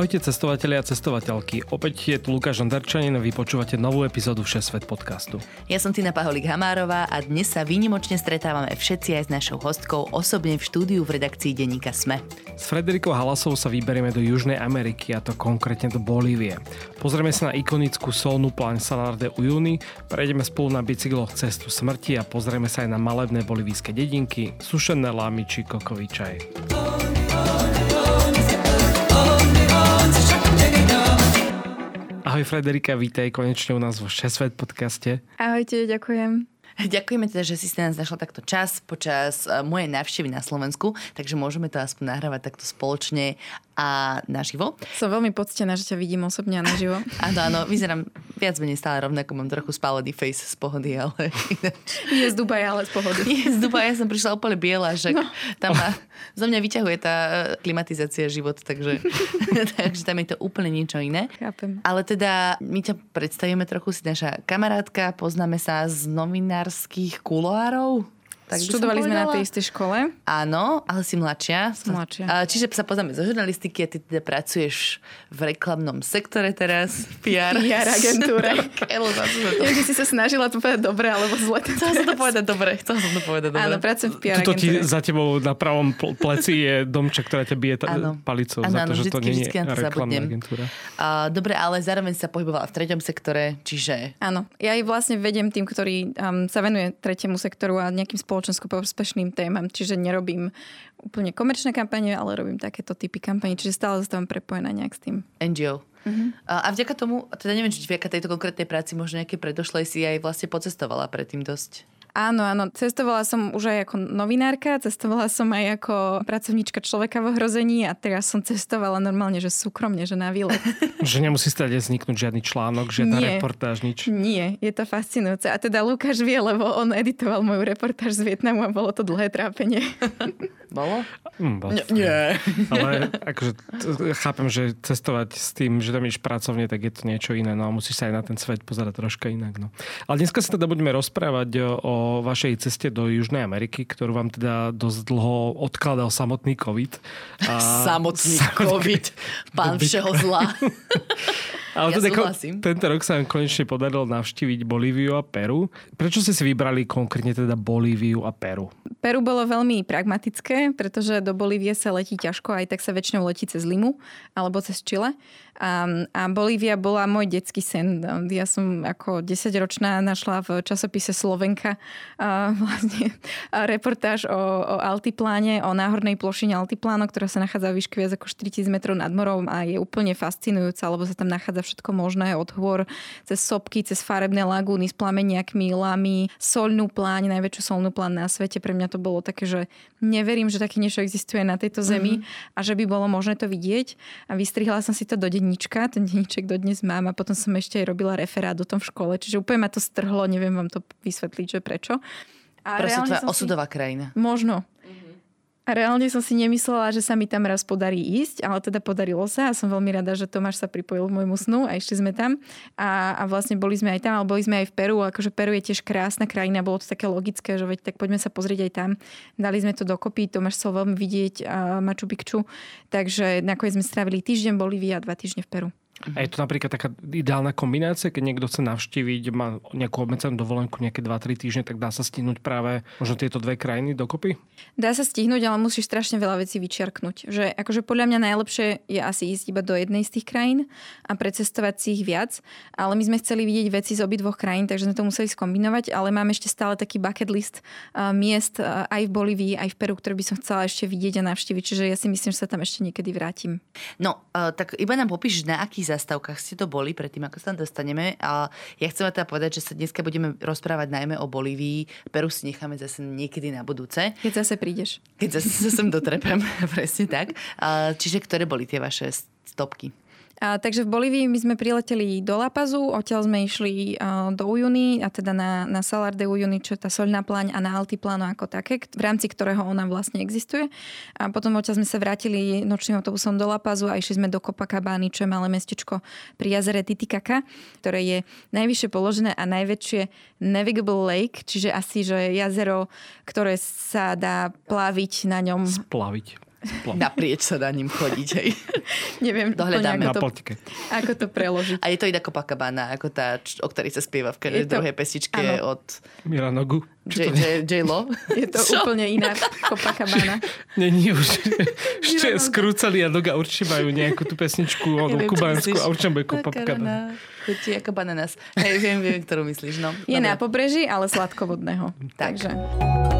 Ahojte cestovatelia a cestovateľky. Opäť je tu Lukáš Ondarčanin a vy počúvate novú epizódu Všesvet podcastu. Ja som Tina Paholík Hamárová a dnes sa výnimočne stretávame všetci aj s našou hostkou osobne v štúdiu v redakcii denníka SME. S Frederikou Halasou sa vyberieme do Južnej Ameriky a to konkrétne do Bolívie. Pozrieme sa na ikonickú solnú pláň Salar de Uyuni, prejdeme spolu na bicykloch cestu smrti a pozrieme sa aj na malebné bolivijské dedinky, sušené lámy či kokový čaj. Ahoj Frederika, vítaj konečne u nás vo Šesvet podcaste. Ahojte, ďakujem. Ďakujeme teda, že si ste nás našla takto čas počas eh, mojej návštevy na Slovensku, takže môžeme to aspoň nahrávať takto spoločne a naživo. Som veľmi poctená, že ťa vidím osobne a naživo. áno, áno, vyzerám viac menej stále rovnako, mám trochu spálený face z pohody, ale... Nie z Dubaja, ale z pohody. Nie z Dubaja, ja som prišla úplne biela, že no. tam ma, zo mňa vyťahuje tá eh, klimatizácia život, takže, takže tam je to úplne niečo iné. Chápem. Ale teda my ťa predstavíme trochu, si naša kamarátka, poznáme sa z novinárskych kuloárov. Tak Študovali sme na tej istej škole. Áno, ale si mladšia. Mladšia. Čiže sa poznáme zo žurnalistiky a ty teda pracuješ v reklamnom sektore teraz, v PR. PR agentúre. Ja by si sa snažila to povedať dobre, alebo zle. Chcela som to povedať dobre. Chcela som to povedať dobre. Áno, pracujem v PR Tuto ti za tebou na pravom pleci je domček, ktorá ťa bije t- palicou ano, za to, že to nie je reklamná agentúra. Uh, dobre, ale zároveň sa pohybovala v treťom sektore, čiže... Áno, ja vlastne vedem tým, ktorý um, sa venuje tretiemu sektoru a nejakým spoločensko-prospešným témam, čiže nerobím úplne komerčné kampane, ale robím takéto typy kampaní, čiže stále zostávam prepojená nejak s tým. NGO. Uh-huh. A vďaka tomu, teda neviem, či vďaka tejto konkrétnej práci možno nejaké predošlej si aj vlastne pocestovala predtým dosť. Áno, áno. Cestovala som už aj ako novinárka, cestovala som aj ako pracovníčka človeka v ohrození a teraz som cestovala normálne, že súkromne, že na výlet. že nemusí stať vzniknúť žiadny článok, žiadna Nie. reportáž, nič. Nie, je to fascinujúce. A teda Lukáš vie, lebo on editoval moju reportáž z Vietnamu a bolo to dlhé trápenie. Bolo? Mm, bol nie. Ale akože chápem, že cestovať s tým, že tam ideš pracovne, tak je to niečo iné. No a musíš sa aj na ten svet pozerať troška inak. No. Ale dneska sa teda budeme rozprávať o vašej ceste do Južnej Ameriky, ktorú vám teda dosť dlho odkladal samotný COVID. A... Samotný COVID. Pán všeho zla. Ale ja teda tento rok sa vám konečne podarilo navštíviť Bolíviu a Peru. Prečo ste si vybrali konkrétne teda Bolíviu a Peru? Peru bolo veľmi pragmatické, pretože do Bolívie sa letí ťažko, aj tak sa väčšinou letí cez Limu alebo cez Chile. A, a Bolívia bola môj detský sen. Ja som ako 10-ročná našla v časopise Slovenka a vlastne a reportáž o, o altipláne, o náhornej plošine altiplánu, ktorá sa nachádza v výške viac ako 4000 metrov nad morom a je úplne fascinujúca, lebo sa tam nachádza všetko možné od hôr, cez sopky, cez farebné lagúny s plameniakmi, lamy, solnú pláň, najväčšiu solnú pláň na svete. Pre mňa to bolo také, že neverím, že také niečo existuje na tejto zemi mm-hmm. a že by bolo možné to vidieť. A vystrihla som si to do denníčka, ten denníček dodnes mám a potom som ešte aj robila referát o tom v škole, čiže úplne ma to strhlo, neviem vám to vysvetliť, že prečo. A Proste tvoja osudová si... krajina. Možno. Reálne som si nemyslela, že sa mi tam raz podarí ísť, ale teda podarilo sa a som veľmi rada, že Tomáš sa pripojil k môjmu snu a išli sme tam. A, a vlastne boli sme aj tam, ale boli sme aj v Peru. Akože Peru je tiež krásna krajina, bolo to také logické, že veď tak poďme sa pozrieť aj tam. Dali sme to dokopy, Tomáš chcel veľmi vidieť uh, Machu Picchu, takže nakoniec sme strávili týždeň v Bolívii a dva týždne v Peru. A je to napríklad taká ideálna kombinácia, keď niekto chce navštíviť, má nejakú obmedzenú dovolenku nejaké 2-3 týždne, tak dá sa stihnúť práve možno tieto dve krajiny dokopy? Dá sa stihnúť, ale musíš strašne veľa vecí vyčiarknúť. Že akože podľa mňa najlepšie je asi ísť iba do jednej z tých krajín a precestovať si ich viac. Ale my sme chceli vidieť veci z obidvoch krajín, takže sme to museli skombinovať, ale mám ešte stále taký bucket list uh, miest uh, aj v Bolívii, aj v Peru, ktoré by som chcela ešte vidieť a navštíviť. Čiže ja si myslím, že sa tam ešte niekedy vrátim. No, uh, tak iba nám popíš, na aký zastávkach ste to boli, predtým ako sa tam dostaneme. A ja chcem teda povedať, že sa dneska budeme rozprávať najmä o Bolívii. Peru si necháme zase niekedy na budúce. Keď zase prídeš. Keď zase sa sem dotrepem, presne tak. Čiže ktoré boli tie vaše stopky? A, takže v Bolívii my sme prileteli do La Pazu, odtiaľ sme išli a, do Ujuny, a teda na, na Salar de Uyuni, čo je tá solná pláň a na Altiplano ako také, v rámci ktorého ona vlastne existuje. A potom odtiaľ sme sa vrátili nočným autobusom do La Pazu a išli sme do Copacabány, čo je malé mestečko pri jazere Titicaca, ktoré je najvyššie položené a najväčšie navigable lake, čiže asi že jazero, ktoré sa dá plaviť na ňom. Splaviť. Naprieč sa dá ním chodiť, hej. Neviem Dohľadáme. Na potike. ako to preložiť. A je to iná Copacabana, ako tá, o ktorej sa spieva v každej Je to- druhej pesničke áno. od Miranogu. J- J- J-Lo. Je to Čo? úplne iná Copacabana. Není už. Ešte skrúcali a noga určite majú nejakú tú pesničku o Neviem, čo kubánsku a určite bude. Makarona. Chutí ako bananas. Hej, viem, viem, ktorú myslíš. No. Je Dobre. na pobreží, ale sladkovodného. Tak. Takže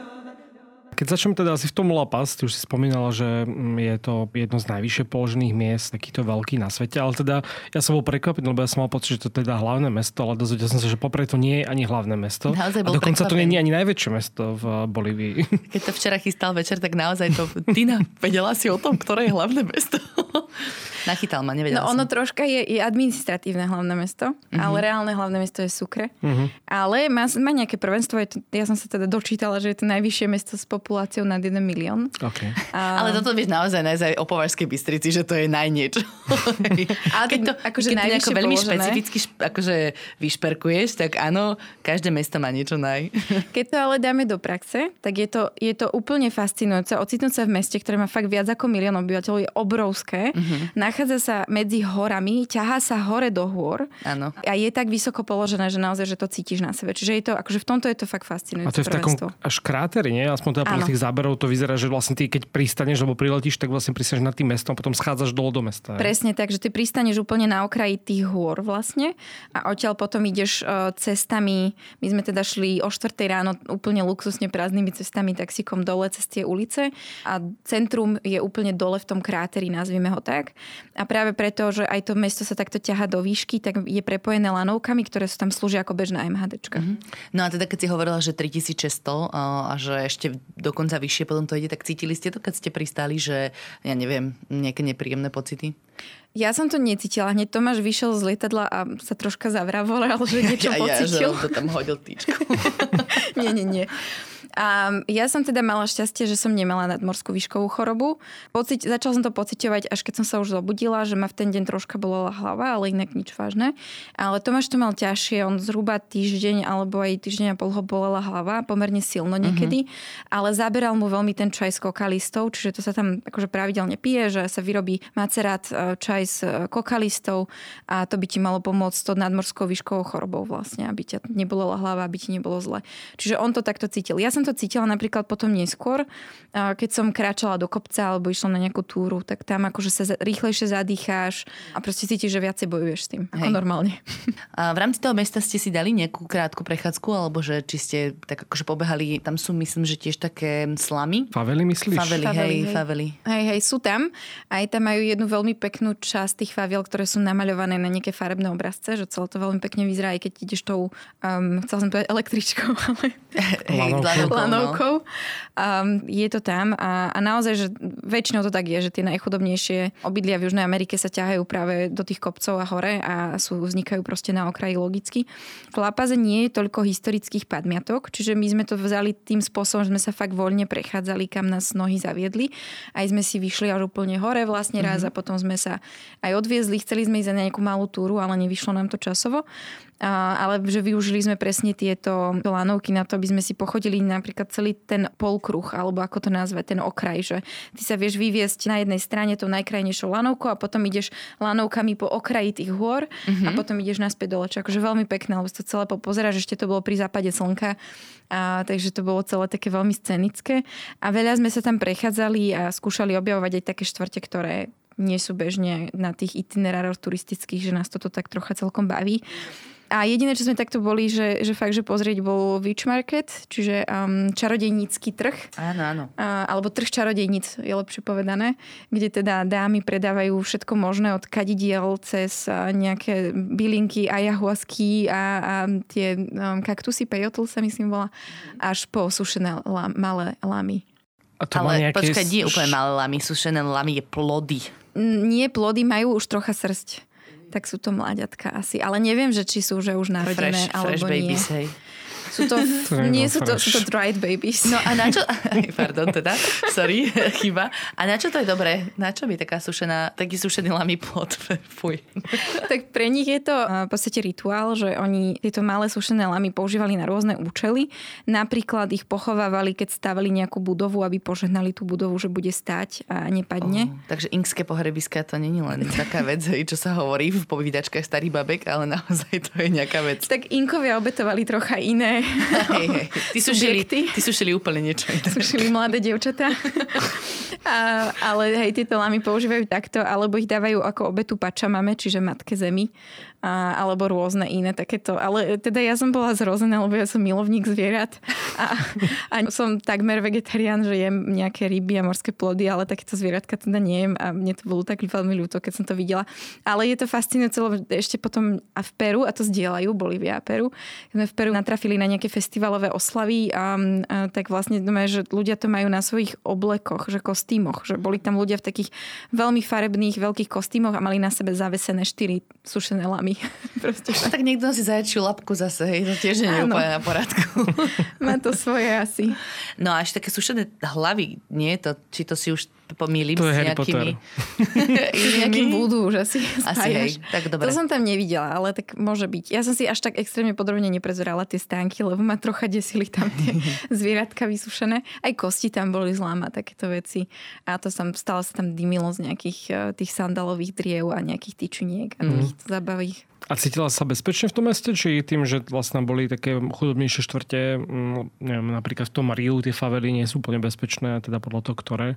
Keď začneme teda asi v tom La Paz, ty už si spomínala, že mm, je to jedno z najvyššie položených miest, takýto veľký na svete, ale teda ja som bol prekvapený, lebo ja som mal pocit, že to teda hlavné mesto, ale dozvedel som sa, že Poprad to nie je ani hlavné mesto. Naozaj a dokonca to prekvapený. nie je ani najväčšie mesto v Bolívii. Keď to včera chystal večer, tak naozaj to... Tina, vedela si o tom, ktoré je hlavné mesto? Nachytal ma, nevedela No som. ono troška je, je administratívne hlavné mesto, mm-hmm. ale reálne hlavné mesto je Sucre. Mm-hmm. Ale má, má nejaké prvenstvo, je to, ja som sa teda dočítala, že je to najvyššie mesto s populáciou nad 1 milión. okay. A, Ale toto vieš naozaj nájsť aj o Považskej Bystrici, že to je najniečo. Ale keď to, akože keď to nejako veľmi položené. špecificky šp- akože vyšperkuješ, tak áno, každé mesto má niečo naj. Keď to ale dáme do praxe, tak je to, je to úplne fascinujúce. Ocitnúť sa v meste, ktoré má fakt viac ako milión obyvateľov, je obrovské. Mm-hmm. Nachádza sa medzi horami, ťahá sa hore do hôr Áno. a je tak vysoko položené, že naozaj, že to cítiš na sebe. Čiže je to, akože v tomto je to fakt fascinujúce A to je v takom až kráteri, nie? Aspoň teda podľa tých záberov to vyzerá, že vlastne ty keď pristaneš alebo priletíš, tak vlastne pristaneš nad tým mestom a potom schádzaš dole do mesta. hej? Presne tak, že ty pristaneš úplne na okraji tých hôr vlastne a odtiaľ potom ideš e, cestami, my sme teda šli o 4 ráno úplne luxusne prázdnymi cestami taxikom dole cez tie ulice a centrum je úplne dole v tom kráteri, nazvime ho tak. A práve preto, že aj to mesto sa takto ťaha do výšky, tak je prepojené lanovkami, ktoré sú tam slúžia ako bežná MHDčka. Mm-hmm. No a teda keď si hovorila, že 3600 a že ešte dokonca vyššie potom to ide, tak cítili ste to, keď ste pristáli, že ja neviem, nejaké nepríjemné pocity? Ja som to necítila. Hneď Tomáš vyšiel z lietadla a sa troška zavravolal, že niečo ja, ja, že pocítil. to tam hodil týčku. nie, nie, nie. A ja som teda mala šťastie, že som nemala nadmorskú výškovú chorobu. Pocit, začala som to pociťovať, až keď som sa už zobudila, že ma v ten deň troška bolela hlava, ale inak nič vážne. Ale Tomáš to mal ťažšie, on zhruba týždeň alebo aj týždeň a pol ho bolela hlava, pomerne silno niekedy, uh-huh. ale zaberal mu veľmi ten čaj s kokalistou, čiže to sa tam akože pravidelne pije, že sa vyrobí macerát e, čaj s e, kokalistou a to by ti malo pomôcť s tou nadmorskou výškovou chorobou vlastne, aby ťa nebolela hlava, aby ti nebolo zle. Čiže on to takto cítil. Ja som to cítila napríklad potom neskôr, keď som kráčala do kopca alebo išla na nejakú túru, tak tam akože sa rýchlejšie zadýcháš a proste cítiš, že viacej bojuješ s tým, ako Hej. normálne. A v rámci toho mesta ste si dali nejakú krátku prechádzku, alebo že či ste tak akože pobehali, tam sú myslím, že tiež také slamy. Favely myslíš? Favely, Favely, hej, hej. favely. Hej, hej, sú tam. Aj tam majú jednu veľmi peknú časť tých faviel, ktoré sú namaľované na nejaké farebné obrazce, že celé to veľmi pekne vyzerá, aj keď ideš tou, um, chcela som povedať električkou, ale Hej, Lanovkou. lanovkou, no. Um, je to tam a, a naozaj, že väčšinou to tak je, že tie najchudobnejšie obydlia v Južnej Amerike sa ťahajú práve do tých kopcov a hore a sú, vznikajú proste na okraji logicky. V Lapaze nie je toľko historických padmiatok, čiže my sme to vzali tým spôsobom, že sme sa fakt voľne prechádzali, kam nás nohy zaviedli. Aj sme si vyšli až úplne hore vlastne raz a potom sme sa aj odviezli. Chceli sme ísť na nejakú malú túru, ale nevyšlo nám to časovo. Ale že využili sme presne tieto lanovky na to, aby sme si pochodili na napríklad celý ten polkruh, alebo ako to nazve, ten okraj, že ty sa vieš vyviesť na jednej strane tou najkrajnejšou lanovkou a potom ideš lanovkami po okraji tých hôr mm-hmm. a Mhm. potom ideš naspäť dole. Čo akože veľmi pekné, lebo si to celé popozeráš, ešte to bolo pri západe slnka, a, takže to bolo celé také veľmi scenické. A veľa sme sa tam prechádzali a skúšali objavovať aj také štvrte, ktoré nie sú bežne na tých itinerároch turistických, že nás toto tak trocha celkom baví. A jediné, čo sme takto boli, že, že fakt, že pozrieť bol Witch Market, čiže um, čarodejnícky trh. Áno, áno. A, alebo trh čarodejníc, je lepšie povedané, kde teda dámy predávajú všetko možné od kadidiel cez a, nejaké bylinky, ayahuasky a, a tie um, kaktusy, peyotl sa myslím volá, až po sušené la, malé lamy. A to Ale nejaké... počkaj, nie úplne malé lamy, sušené lamy je plody. N- Nie plody, majú už trocha srst. Tak sú to mláďatka asi. Ale neviem, že či sú že už narodené Fresh, alebo fresh nie. babies, hej. Sú to, nie sú to, sú to dried babies. No a na čo... Pardon teda, sorry, chyba. A na čo to je dobré? Na čo mi taká sušená, taký sušený lamy plod? Fuj. tak pre nich je to eh, v podstate rituál, že oni tieto malé sušené lamy používali na rôzne účely. Napríklad ich pochovávali, keď stavali nejakú budovu, aby požehnali tú budovu, že bude stať a nepadne. Oh, takže inkské pohrebiska to není len taká vec, čo sa hovorí v povídačkách starých babek, ale naozaj to je nejaká vec. Tak inkovia obetovali trocha iné. Hej, hej. Ty, ty sušili úplne niečo iné. Sušili mladé dievčatá. A, ale hej, tieto lamy používajú takto, alebo ich dávajú ako obetu pačamame, čiže matke zemi. A, alebo rôzne iné takéto. Ale teda ja som bola zrozená, lebo ja som milovník zvierat. A, a som takmer vegetarián, že jem nejaké ryby a morské plody, ale takéto zvieratka teda nejem a mne to bolo tak veľmi ľúto, keď som to videla. Ale je to fascinujúce, lebo ešte potom a v Peru, a to zdieľajú, Bolívia a Peru, sme v Peru natrafili na nejaké festivalové oslavy a, a tak vlastne doma, že ľudia to majú na svojich oblekoch, že kostýmoch, že boli tam ľudia v takých veľmi farebných veľkých kostýmoch a mali na sebe zavesené štyri sušené lamy. Proste A tak niekto si zajačiu lapku zase, hej, to tiež nie je úplne na poradku. má to svoje asi. No a ešte také sušené hlavy, nie to, či to si už pomýlim To je s Harry nejakými... Nejaký inými? budú už asi Asi hej, tak dobre. To som tam nevidela, ale tak môže byť. Ja som si až tak extrémne podrobne neprezerala tie stánky, lebo ma trocha desili tam tie zvieratka vysušené. Aj kosti tam boli zláma, takéto veci. A to tam, stále sa tam dymilo z nejakých eh, tých sandalových driev a nejakých tyčiniek a tých zabavých. A cítila sa bezpečne v tom meste? Či tým, že vlastne boli také chudobnejšie štvrte, mm, neviem, napríklad v tom Riu tie favely nie sú úplne bezpečné, teda podľa toho, ktoré?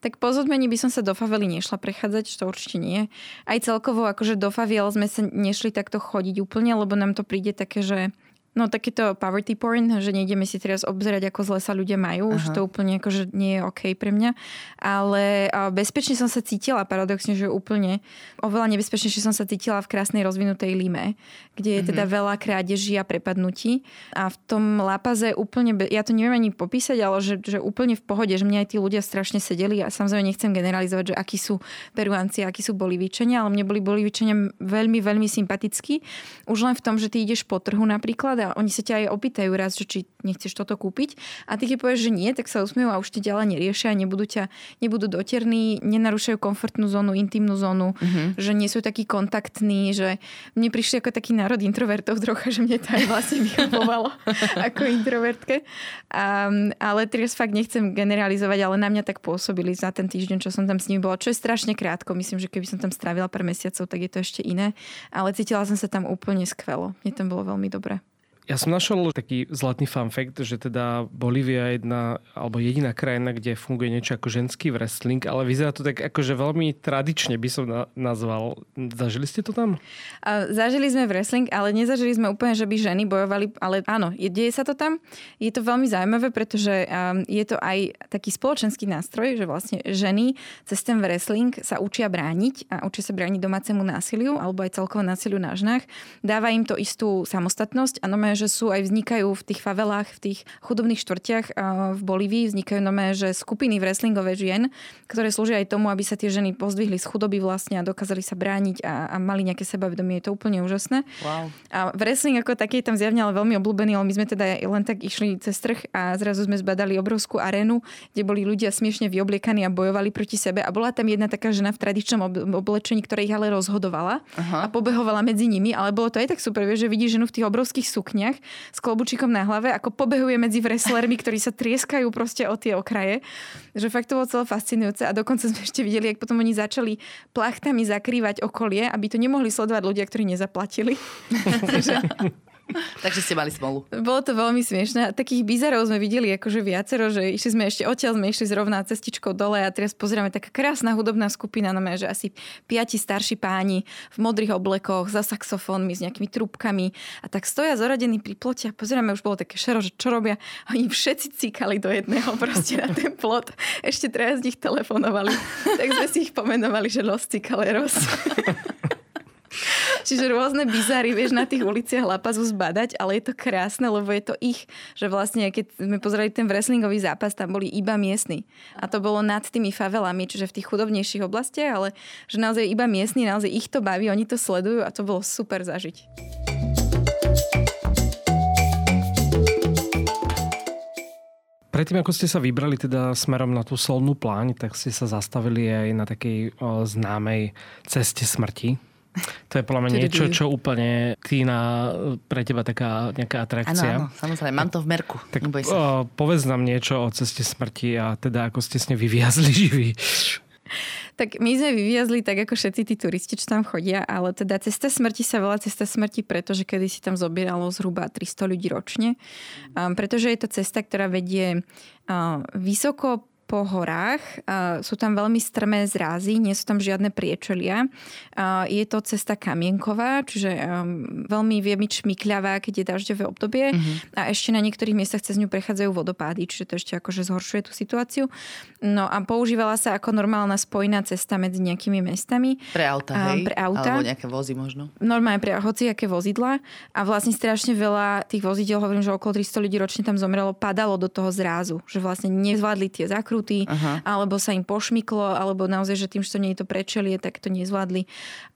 Tak po zodmení by som sa do favely nešla prechádzať, to určite nie. Aj celkovo akože do faviel sme sa nešli takto chodiť úplne, lebo nám to príde také, že No takéto poverty porn, že nejdeme si teraz obzerať, ako zle sa ľudia majú, Aha. že to úplne akože nie je OK pre mňa. Ale bezpečne som sa cítila, paradoxne, že úplne oveľa nebezpečnejšie som sa cítila v krásnej rozvinutej Lime, kde je teda veľa krádeží a prepadnutí. A v tom Lápaze úplne, ja to neviem ani popísať, ale že, že úplne v pohode, že mňa aj tí ľudia strašne sedeli a samozrejme nechcem generalizovať, že akí sú Peruánci, akí sú Bolívičania, ale mne boli Bolívičania veľmi, veľmi sympatickí. Už len v tom, že ty ideš po trhu napríklad a oni sa ťa aj opýtajú raz, že či nechceš toto kúpiť a ty keď povieš, že nie, tak sa usmiejú a už ti ďalej neriešia, nebudú ťa, nebudú doterní, nenarúšajú komfortnú zónu, intimnú zónu, mm-hmm. že nie sú takí kontaktní, že mne prišli ako taký národ introvertov trocha, že mne to aj vlastne vychovalo ako introvertke. A, ale teraz fakt nechcem generalizovať, ale na mňa tak pôsobili za ten týždeň, čo som tam s nimi bola, čo je strašne krátko. Myslím, že keby som tam strávila pár mesiacov, tak je to ešte iné. Ale cítila som sa tam úplne skvelo. Mne tam bolo veľmi dobre. Ja som našiel taký zlatý fun fact, že teda Bolívia je jedna, alebo jediná krajina, kde funguje niečo ako ženský wrestling, ale vyzerá to tak akože veľmi tradične by som na, nazval. Zažili ste to tam? A zažili sme wrestling, ale nezažili sme úplne, že by ženy bojovali, ale áno, je, deje sa to tam. Je to veľmi zaujímavé, pretože um, je to aj taký spoločenský nástroj, že vlastne ženy cez ten wrestling sa učia brániť a učia sa brániť domácemu násiliu alebo aj celkovo násiliu na ženách. Dáva im to istú samostatnosť a nové, že sú aj vznikajú v tých favelách, v tých chudobných štvrtiach v Bolívii, vznikajú nové, že skupiny wrestlingové žien, ktoré slúžia aj tomu, aby sa tie ženy pozdvihli z chudoby vlastne a dokázali sa brániť a, a mali nejaké sebavedomie. Je to úplne úžasné. Wow. A wrestling ako taký tam zjavne ale veľmi obľúbený, ale my sme teda len tak išli cez trh a zrazu sme zbadali obrovskú arénu, kde boli ľudia smiešne vyobliekaní a bojovali proti sebe. A bola tam jedna taká žena v tradičnom ob- oblečení, ktorá ich ale rozhodovala Aha. a pobehovala medzi nimi, ale bolo to aj tak super, vieš, že vidíš ženu v tých obrovských sukniach sukniach s klobučikom na hlave, ako pobehuje medzi wrestlermi, ktorí sa trieskajú proste o tie okraje. Že fakt to bolo celé fascinujúce a dokonca sme ešte videli, ako potom oni začali plachtami zakrývať okolie, aby to nemohli sledovať ľudia, ktorí nezaplatili. Takže ste mali smolu. Bolo to veľmi smiešné. Takých bizarov sme videli akože viacero, že išli sme ešte odtiaľ, sme išli zrovna cestičkou dole a teraz pozeráme taká krásna hudobná skupina, no že asi piati starší páni v modrých oblekoch, za saxofónmi, s nejakými trúbkami a tak stoja zoradení pri plote a pozeráme, už bolo také šero, že čo robia. A oni všetci cíkali do jedného proste na ten plot. Ešte teraz z nich telefonovali. tak sme si ich pomenovali, že Los Cicaleros. Čiže rôzne bizary, vieš, na tých uliciach Lapazu zbadať, ale je to krásne, lebo je to ich, že vlastne, keď sme pozerali ten wrestlingový zápas, tam boli iba miestni. A to bolo nad tými favelami, čiže v tých chudobnejších oblastiach, ale že naozaj iba miestni, naozaj ich to baví, oni to sledujú a to bolo super zažiť. Predtým, ako ste sa vybrali teda smerom na tú solnú pláň, tak ste sa zastavili aj na takej o, známej ceste smrti. To je podľa mňa niečo, čo úplne týna pre teba taká nejaká atrakcia. Áno, áno, samozrejme, mám to v merku. Tak o, povedz nám niečo o ceste smrti a teda ako ste s nej vyviazli živí. Tak my sme vyviazli tak ako všetci tí turisti, čo tam chodia, ale teda cesta smrti sa volá cesta smrti, pretože kedy si tam zobieralo zhruba 300 ľudí ročne. Um, pretože je to cesta, ktorá vedie uh, vysoko po horách. Sú tam veľmi strmé zrázy, nie sú tam žiadne priečelia. Je to cesta kamienková, čiže um, veľmi vie byť keď je dažďové obdobie. Uh-huh. A ešte na niektorých miestach cez ňu prechádzajú vodopády, čiže to ešte akože zhoršuje tú situáciu. No a používala sa ako normálna spojná cesta medzi nejakými mestami. Pre auta, hej? Pre auta. Alebo nejaké vozy možno. Normálne pre hociaké vozidla. A vlastne strašne veľa tých vozidel, hovorím, že okolo 300 ľudí ročne tam zomrelo, padalo do toho zrázu. Že vlastne nezvládli tie zakrú zakrutí, Aha. alebo sa im pošmyklo, alebo naozaj, že tým, že to nie je to prečelie, tak to nezvládli.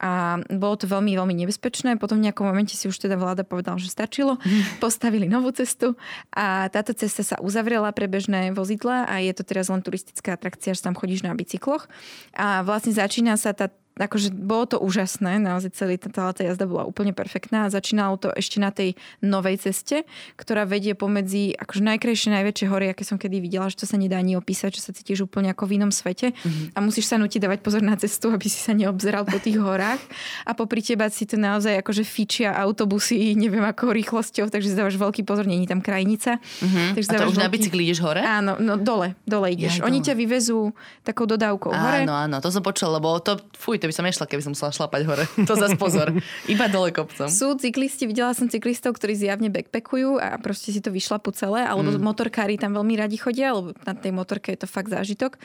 A bolo to veľmi, veľmi nebezpečné. Potom v nejakom momente si už teda vláda povedala, že stačilo. Postavili novú cestu a táto cesta sa uzavrela pre bežné vozidla a je to teraz len turistická atrakcia, že tam chodíš na bicykloch. A vlastne začína sa tá akože bolo to úžasné, naozaj celý tá, tá jazda bola úplne perfektná a začínalo to ešte na tej novej ceste, ktorá vedie pomedzi akože najkrajšie, najväčšie hory, aké som kedy videla, že to sa nedá ani opísať, že sa cítiš úplne ako v inom svete mm-hmm. a musíš sa nutiť dávať pozor na cestu, aby si sa neobzeral po tých horách a popri teba si to naozaj akože fičia autobusy, neviem ako rýchlosťou, takže si dávaš veľký pozor, není tam krajnica. Mm-hmm. Takže a to už veľký... na bicykli ideš hore? Áno, no dole, dole ideš. Ja, Oni ťa vyvezú takou dodávkou hore. Áno, áno, to som počula, lebo to, fuj, to by som nešla, keby som musela šlapať hore. To zase pozor. Iba dole kopcom. Sú cyklisti, videla som cyklistov, ktorí zjavne backpackujú a proste si to vyšlapú celé, alebo mm. motorkári tam veľmi radi chodia, lebo na tej motorke je to fakt zážitok.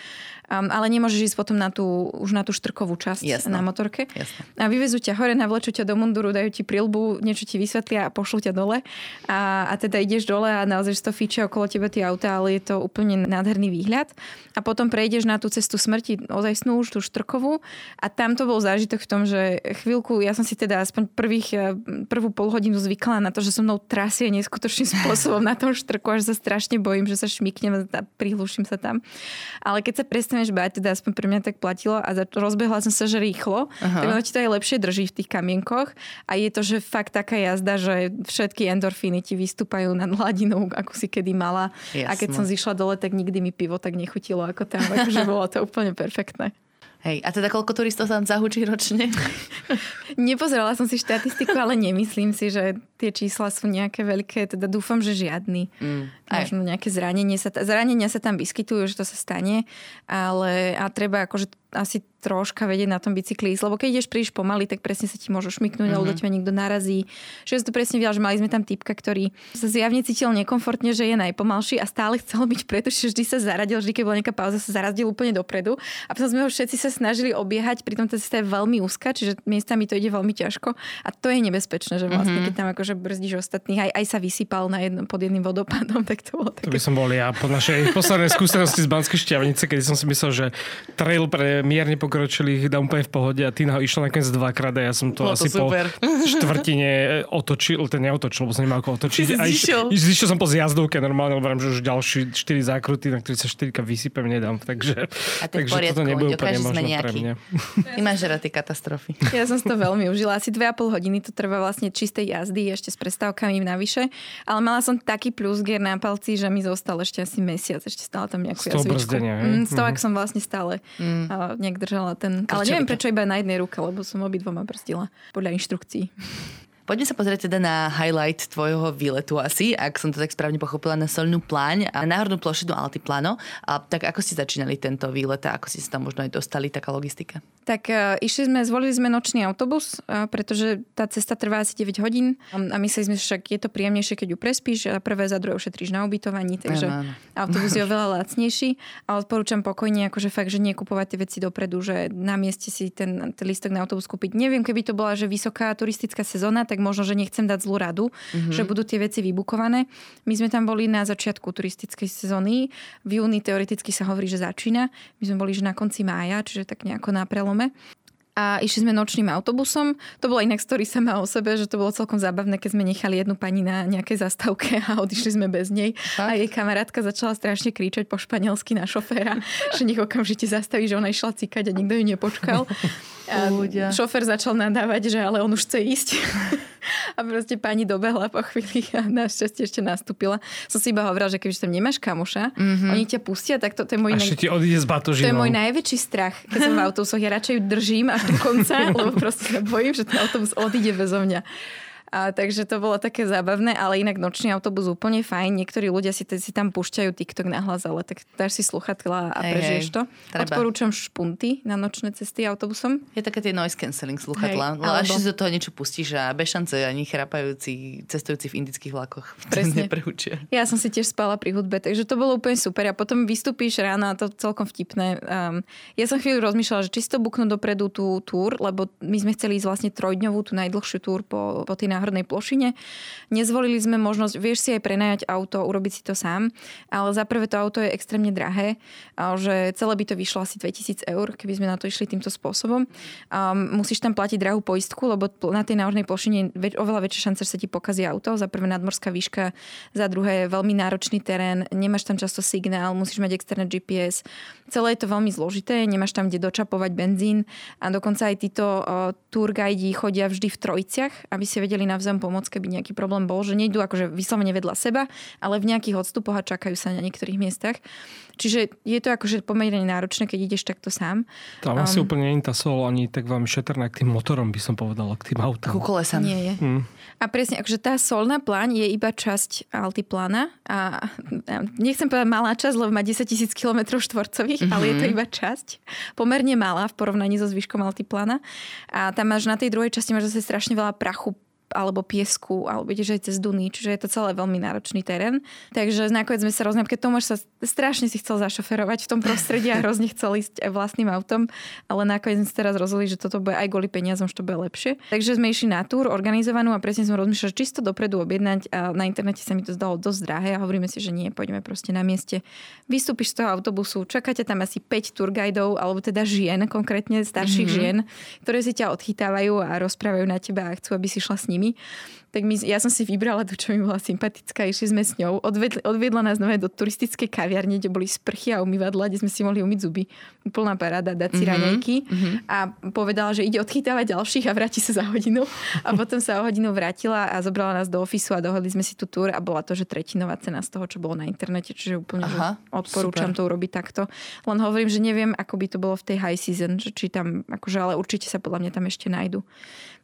Um, ale nemôžeš ísť potom na tú, už na tú štrkovú časť Jasno. na motorke. Jasno. A vyvezú ťa hore, navlečú ťa do munduru, dajú ti prilbu, niečo ti vysvetlia a pošlú ťa dole. A, a teda ideš dole a naozaj to fíče okolo teba tie auta, ale je to úplne nádherný výhľad. A potom prejdeš na tú cestu smrti, ozaj snú, už tú štrkovú. A tam to bol zážitok v tom, že chvíľku, ja som si teda aspoň prvých, eh, prvú pol hodinu zvykla na to, že so mnou trasie neskutočným spôsobom na tom štrku, až sa strašne bojím, že sa šmiknem a prihluším sa tam. Ale keď sa prestaneš báť, teda aspoň pre mňa tak platilo a za, rozbehla som sa, že rýchlo, Aha. tak ono ti to aj lepšie drží v tých kamienkoch a je to, že fakt taká jazda, že všetky endorfíny ti vystúpajú nad hladinou, ako si kedy mala. Jasne. A keď som zišla dole, tak nikdy mi pivo tak nechutilo ako tam, akože bolo to úplne perfektné. Hej, a teda koľko turistov tam zahučí ročne? Nepozerala som si štatistiku, ale nemyslím si, že tie čísla sú nejaké veľké. Teda dúfam, že žiadny. Mm. Možno nejaké zranenie sa, zranenia sa tam vyskytujú, že to sa stane, ale a treba akože asi troška vedieť na tom bicykli ísť, lebo keď ideš príliš pomaly, tak presne sa ti môžu šmiknúť, mm-hmm. alebo teba niekto narazí. Že to presne videla, že mali sme tam typka, ktorý sa zjavne cítil nekomfortne, že je najpomalší a stále chcel byť preto, že vždy sa zaradil, vždy keď bola nejaká pauza, sa zaradil úplne dopredu. A potom sme ho všetci sa snažili obiehať, pritom tá cesta je veľmi úzka, čiže miestami to ide veľmi ťažko a to je nebezpečné, že vlastne mm-hmm. keď tam akože brzdíš ostatných, aj, aj sa vysypal na jedno, pod jedným vodopádom, tak to bolo také... To by som bol ja po našej poslednej skúsenosti z Banskej šťavnice, kedy som si myslel, že trail pre mierne pokročilých dám úplne v pohode a Tina ho išla nakoniec dvakrát a ja som to Bolo to asi super. po štvrtine otočil, ten neotočil, lebo som nemal ako otočiť. A iš- zišiel. iš- zišiel som po zjazdovke normálne, lebo že už ďalší 4 zákruty, na ktorých sa 4 vysypem, nedám. Takže, A to takže poriadku, toto nebude úplne sme možno pre mňa. Ty máš tie katastrofy. Ja som si to veľmi užila. Asi 2,5 hodiny to trvá vlastne čistej jazdy, ešte s prestávkami navyše. Ale mala som taký plus gier na palci, že mi zostal ešte asi mesiac. Ešte stále tam nejakú Z brzdenia? Mm, z toho, ak som vlastne stále mm. Nejak držala ten... Ale neviem prečo iba na jednej ruke, lebo som obidvoma brzdila podľa inštrukcií. Poďme sa pozrieť teda na highlight tvojho výletu asi, ak som to tak správne pochopila, na solnú pláň a náhodnú plošinu Altiplano. A tak ako ste začínali tento výlet a ako ste sa tam možno aj dostali, taká logistika? Tak uh, išli sme, zvolili sme nočný autobus, uh, pretože tá cesta trvá asi 9 hodín a mysleli sme, že však je to príjemnejšie, keď ju prespíš a prvé za druhé ušetríš na ubytovaní, takže áno. autobus je oveľa lacnejší a odporúčam pokojne, akože fakt, že nie kupovať tie veci dopredu, že na mieste si ten, ten listok na autobus kúpiť. Neviem, keby to bola, že vysoká turistická sezóna, tak možno, že nechcem dať zlú radu, mm-hmm. že budú tie veci vybukované. My sme tam boli na začiatku turistickej sezóny, v júni teoreticky sa hovorí, že začína. My sme boli, že na konci mája, čiže tak nejako na prelome a išli sme nočným autobusom. To bola inak story sama o sebe, že to bolo celkom zábavné, keď sme nechali jednu pani na nejakej zastávke a odišli sme bez nej. A jej kamarátka začala strašne kričať po španielsky na šoféra, že nech okamžite zastaví, že ona išla cikať a nikto ju nepočkal. A šofér začal nadávať, že ale on už chce ísť. A proste pani dobehla po chvíli a našťastie ešte nastúpila. Som si iba hovorila, že keďže tam nemáš kamoša, mm-hmm. oni ťa pustia, tak to, to je môj A ešte ti odíde s to je batožinou. môj najväčší strach, keď som v autobusoch. Ja radšej ju držím až do konca, lebo proste sa bojím, že ten autobus odíde bezo mňa. A, takže to bolo také zábavné, ale inak nočný autobus úplne fajn. Niektorí ľudia si, si tam púšťajú TikTok na hlas, ale tak dáš si sluchatkla a Hej, prežiješ to. Treba. Odporúčam špunty na nočné cesty autobusom. Je také tie noise cancelling sluchatlá. Hej, ale alebo- ešte do toho niečo pustíš a bez šance ani chrapajúci, cestujúci v indických vlakoch. Presne. Nepreučia. Ja som si tiež spala pri hudbe, takže to bolo úplne super. A potom vystúpíš ráno a to celkom vtipné. Um, ja som chvíľu rozmýšľala, že či si to buknú dopredu tú túr, lebo my sme chceli ísť vlastne trojdňovú, tú najdlhšiu túr po, po tej náhornej plošine. Nezvolili sme možnosť, vieš si aj prenajať auto, urobiť si to sám, ale za prvé to auto je extrémne drahé, že celé by to vyšlo asi 2000 eur, keby sme na to išli týmto spôsobom. Musíš tam platiť drahú poistku, lebo na tej náhornej plošine je oveľa väčšia šanca, že sa ti pokazí auto. Za prvé nadmorská výška, za druhé veľmi náročný terén, nemáš tam často signál, musíš mať externé GPS. Celé je to veľmi zložité, nemáš tam kde dočapovať benzín a dokonca aj títo uh, tour guidi chodia vždy v trojciach, aby si vedeli navzájom pomôcť, keby nejaký problém bol, že nejdú akože vyslovene vedľa seba, ale v nejakých odstupoch a čakajú sa na niektorých miestach. Čiže je to akože pomerne náročné, keď ideš takto sám. Tam asi úplne nie je tá sol ani tak veľmi šetrná k tým motorom, by som povedala, k tým autám. Ku kolesám. Nie je. Hm. A presne, akože tá solná pláň je iba časť Altiplána a a nechcem povedať malá časť, lebo má 10 tisíc km štvorcových, mm-hmm. ale je to iba časť. Pomerne malá v porovnaní so zvyškom Altiplána. A tam máš na tej druhej časti máš zase strašne veľa prachu alebo piesku, alebo ideš aj cez Duny, čiže je to celé veľmi náročný terén. Takže nakoniec sme sa rozhodli, keď Tomáš sa strašne si chcel zašoferovať v tom prostredí a hrozne chcel ísť vlastným autom, ale nakoniec sme sa teraz rozhodli, že toto bude aj kvôli peniazom, že to bude lepšie. Takže sme išli na túr organizovanú a presne sme rozmýšľali, že čisto dopredu objednať a na internete sa mi to zdalo dosť drahé a hovoríme si, že nie, poďme proste na mieste. Vystúpiš z toho autobusu, čakáte tam asi 5 tour guidov, alebo teda žien, konkrétne starších mm-hmm. žien, ktoré si ťa odchytávajú a rozprávajú na teba a chcú, aby si šla s nimi. Tak my, ja som si vybrala tú, čo mi bola sympatická, išli sme s ňou. Odvedli, odviedla nás nové do turistickej kaviarne, kde boli sprchy a umývadla, kde sme si mohli umyť zuby. Úplná paráda, dať si mm-hmm. raňajky. Mm-hmm. A povedala, že ide odchytávať ďalších a vráti sa za hodinu. A potom sa o hodinu vrátila a zobrala nás do ofisu a dohodli sme si tú túr a bola to, že tretinová cena z toho, čo bolo na internete. Čiže úplne Aha, odporúčam super. to urobiť takto. Len hovorím, že neviem, ako by to bolo v tej high season, že či tam, akože, ale určite sa podľa mňa tam ešte nájdu.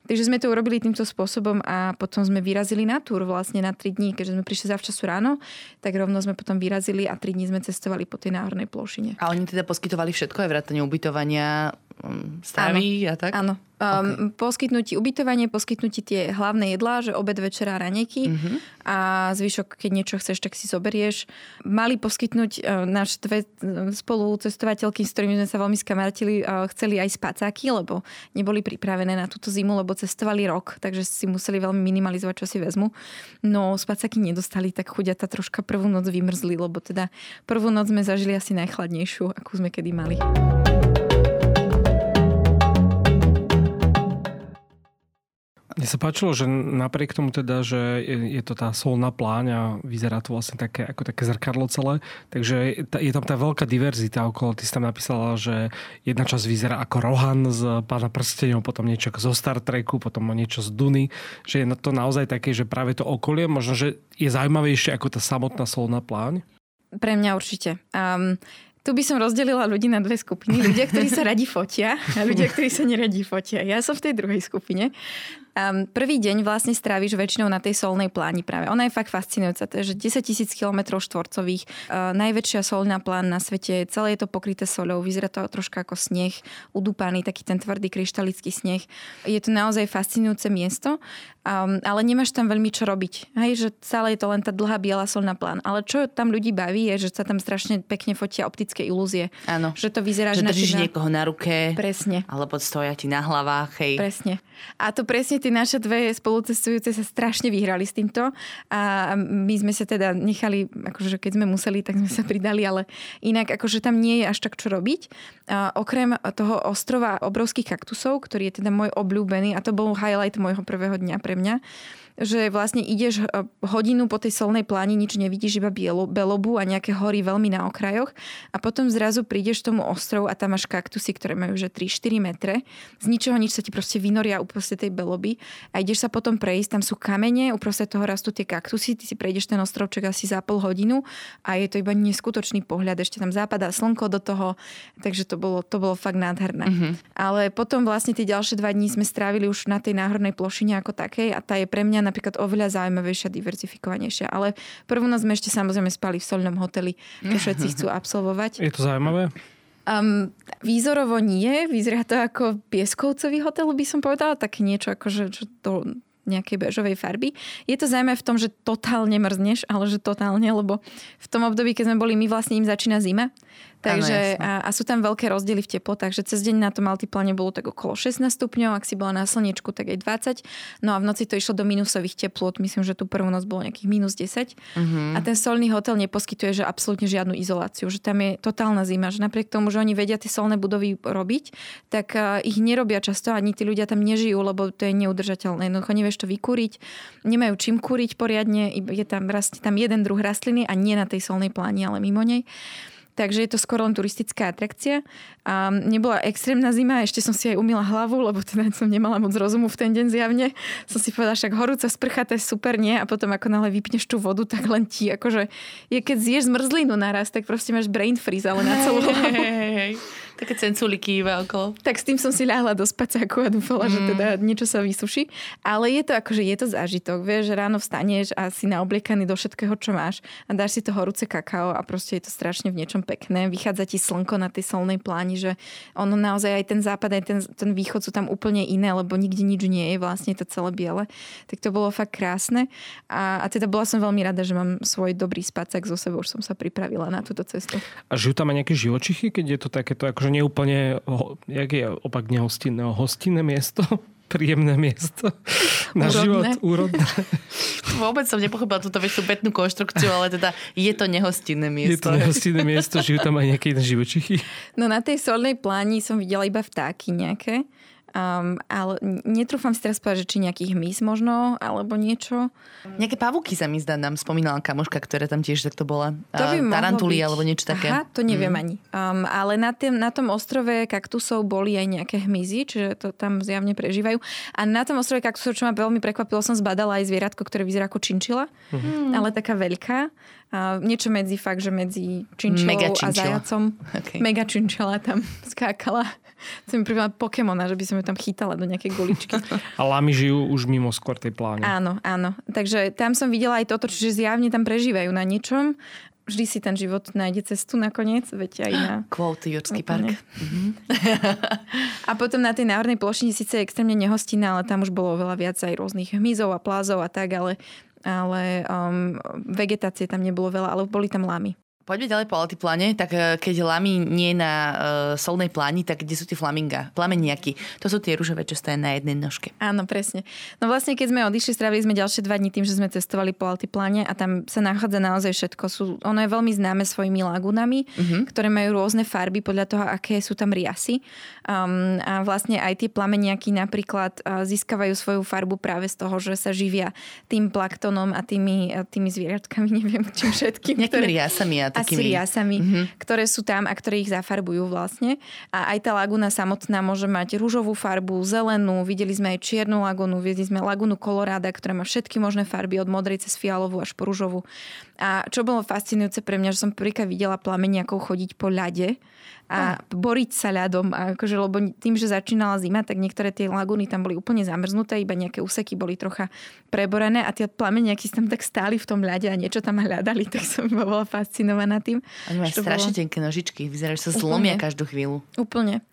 Takže sme to urobili týmto spôsobom a potom sme vyrazili na túr vlastne na 3 dní. Keďže sme prišli zavčasu ráno, tak rovno sme potom vyrazili a 3 dní sme cestovali po tej náhornej plošine. A oni teda poskytovali všetko, aj vrátanie ubytovania, um, stravy a tak? Áno. Um, okay. Poskytnúť ti ubytovanie, poskytnúť ti tie hlavné jedlá, že obed, večera, raneky Mhm. a zvyšok, keď niečo chceš, tak si zoberieš. Mali poskytnúť uh, náš dve uh, spolucestovateľky, s ktorými sme sa veľmi skamartili, uh, chceli aj spacáky, lebo neboli pripravené na túto zimu, lebo cestovali rok, takže si museli veľmi minimalizovať, čo si vezmu. No spacáky nedostali, tak chudiata troška prvú noc vymrzli, lebo teda prvú noc sme zažili asi najchladnejšiu, akú sme kedy mali. Mne sa páčilo, že napriek tomu teda, že je, to tá solná pláň a vyzerá to vlastne také, ako také zrkadlo celé, takže je tam tá veľká diverzita okolo. Ty si tam napísala, že jedna časť vyzerá ako Rohan z Pána prstenov, potom niečo zo Star Treku, potom niečo z Duny, že je to naozaj také, že práve to okolie možno, že je zaujímavejšie ako tá samotná solná pláň? Pre mňa určite. Um, tu by som rozdelila ľudí na dve skupiny. Ľudia, ktorí sa radi fotia a ľudia, ktorí sa neradi fotia. Ja som v tej druhej skupine. Um, prvý deň vlastne stráviš väčšinou na tej solnej pláni práve. Ona je fakt fascinujúca. To je, že 10 tisíc km štvorcových, uh, najväčšia solná plán na svete, celé je to pokryté soľou, vyzerá to troška ako sneh, udúpaný, taký ten tvrdý kryštalický sneh. Je to naozaj fascinujúce miesto, um, ale nemáš tam veľmi čo robiť. Hej, že celé je to len tá dlhá biela solná plán. Ale čo tam ľudí baví, je, že sa tam strašne pekne fotia optické ilúzie. Áno. Že to vyzerá, že, že držíš niekoho na ruke. Presne. Alebo stoja ti na hlavách. Hej. Presne. A to presne tie naše dve spolucestujúce sa strašne vyhrali s týmto a my sme sa teda nechali, akože keď sme museli, tak sme sa pridali, ale inak akože tam nie je až tak čo robiť. A okrem toho ostrova obrovských kaktusov, ktorý je teda môj obľúbený a to bol highlight môjho prvého dňa pre mňa, že vlastne ideš e, hodinu po tej solnej pláni, nič nevidíš, iba bielo, belobu a nejaké hory veľmi na okrajoch a potom zrazu prídeš tomu ostrovu a tam máš kaktusy, ktoré majú že 3-4 metre. Z ničoho nič sa ti proste vynoria uprostred tej beloby a ideš sa potom prejsť, tam sú kamene, uprostred toho rastú tie kaktusy, ty si prejdeš ten ostrovček asi za pol hodinu a je to iba neskutočný pohľad, ešte tam západa slnko do toho, takže to bolo, to bolo fakt nádherné. Mm-hmm. Ale potom vlastne tie ďalšie dva dní sme strávili už na tej náhornej plošine ako takej a tá je pre mňa napríklad oveľa zaujímavejšia, diverzifikovanejšia. Ale prvú noc sme ešte samozrejme spali v solnom hoteli, keď všetci chcú absolvovať. Je to zaujímavé? Um, výzorovo nie, vyzerá to ako pieskovcový hotel, by som povedala, také niečo ako, že, že to nejakej bežovej farby. Je to zaujímavé v tom, že totálne mrzneš, ale že totálne, lebo v tom období, keď sme boli my, vlastne im začína zima. Takže, a, a sú tam veľké rozdiely v teplotách, že cez deň na tom altipláne bolo tak okolo 16 stupňov, ak si bola na slniečku, tak aj 20. No a v noci to išlo do minusových teplot, myslím, že tu prvú noc bolo nejakých minus 10. Uh-huh. A ten solný hotel neposkytuje že absolútne žiadnu izoláciu, že tam je totálna zima, že napriek tomu, že oni vedia tie solné budovy robiť, tak uh, ich nerobia často, ani tí ľudia tam nežijú, lebo to je neudržateľné. Jednoducho nevieš to vykúriť, nemajú čím kúriť poriadne, je tam, rastie tam jeden druh rastliny a nie na tej solnej pláni, ale mimo nej. Takže je to skoro len turistická atrakcia. A nebola extrémna zima, ešte som si aj umila hlavu, lebo teda som nemala moc rozumu v ten deň zjavne. Som si povedala, však horúca sprcha, to je super, nie? A potom ako náhle vypneš tú vodu, tak len ti, akože je keď zješ zmrzlinu naraz, tak proste máš brain freeze, ale na celú hlavu. Hey, hey, hey. Také cenculiky iba okolo. Tak s tým som si ľahla do spacáku a dúfala, mm. že teda niečo sa vysuší. Ale je to akože je to zážitok. Vieš, že ráno vstaneš a si naobliekaný do všetkého, čo máš a dáš si to horúce kakao a proste je to strašne v niečom pekné. Vychádza ti slnko na tej solnej pláni, že ono naozaj aj ten západ, aj ten, ten východ sú tam úplne iné, lebo nikde nič nie je, vlastne to celé biele. Tak to bolo fakt krásne. A, a teda bola som veľmi rada, že mám svoj dobrý spacák zo sebou, už som sa pripravila na túto cestu. A žijú tam aj nejaké živočichy, keď je to takéto ako akože neúplne, jak je opak nehostinného, hostinné miesto? príjemné miesto na úrodné. život, úrodné. Vôbec som nepochopila túto väčšiu petnú konštrukciu, ale teda je to nehostinné miesto. Je to nehostinné miesto, žijú tam aj nejaké živočichy? No na tej solnej pláni som videla iba vtáky nejaké. Um, ale netrúfam si teraz povedať, že či nejaký hmyz možno, alebo niečo. Nejaké pavúky sa mi zdá, nám spomínala kamoška, ktorá tam tiež takto bola. To by Tarantuly alebo niečo také. Aha, to neviem mm. ani. Um, ale na, tým, na tom ostrove kaktusov boli aj nejaké hmyzy, čiže to tam zjavne prežívajú. A na tom ostrove kaktusov, čo ma veľmi prekvapilo, som zbadala aj zvieratko, ktoré vyzerá ako činčila, mm. ale taká veľká. A niečo medzi fakt, že medzi činčilou a zajacom. Okay. Mega činčila tam skákala. Chcem pripomínať Pokémona, že by som ju tam chytala do nejakej guličky. A lamy žijú už mimo skôr tej pláne. Áno, áno. Takže tam som videla aj toto, čiže zjavne tam prežívajú na niečom. Vždy si ten život nájde cestu nakoniec, veď aj na... Kvóty, Jurský park. Mm-hmm. a potom na tej národnej plošine síce je extrémne nehostinná, ale tam už bolo veľa viac aj rôznych hmyzov a plázov a tak, ale, ale um, vegetácie tam nebolo veľa, ale boli tam lamy. Poďme ďalej po altipláne, tak e, keď lami nie na uh, solnej pláni, tak kde sú tie flaminga? Plameniaky. To sú tie rúžové, čo stoja na jednej nožke. Áno, presne. No vlastne, keď sme odišli, strávili sme ďalšie dva dní tým, že sme cestovali po altipláne a tam sa nachádza naozaj všetko. Sú, ono je veľmi známe svojimi lagunami, uh-huh. ktoré majú rôzne farby podľa toho, aké sú tam riasy. Um, a vlastne aj tie plameniaky napríklad uh, získavajú svoju farbu práve z toho, že sa živia tým plaktonom a tými, tými zvieratkami, neviem čím všetkým. Nejakými ktoré... riasami a takými... A riasami, mm-hmm. ktoré sú tam a ktoré ich zafarbujú vlastne. A aj tá laguna samotná môže mať rúžovú farbu, zelenú, videli sme aj čiernu lagunu, videli sme lagunu Koloráda, ktorá má všetky možné farby od modrej cez fialovú až po rúžovú. A čo bolo fascinujúce pre mňa, že som prvýkrát videla plameniakov chodiť po ľade a oh. boriť sa ľadom. A akože, lebo tým, že začínala zima, tak niektoré tie lagúny tam boli úplne zamrznuté, iba nejaké úseky boli trocha preborené a tie plameniaky tam tak stáli v tom ľade a niečo tam hľadali, tak som bola fascinovaná tým. Oni majú strašne bolo... tenké nožičky, vyzerajú, že sa zlomia každú chvíľu. Úplne.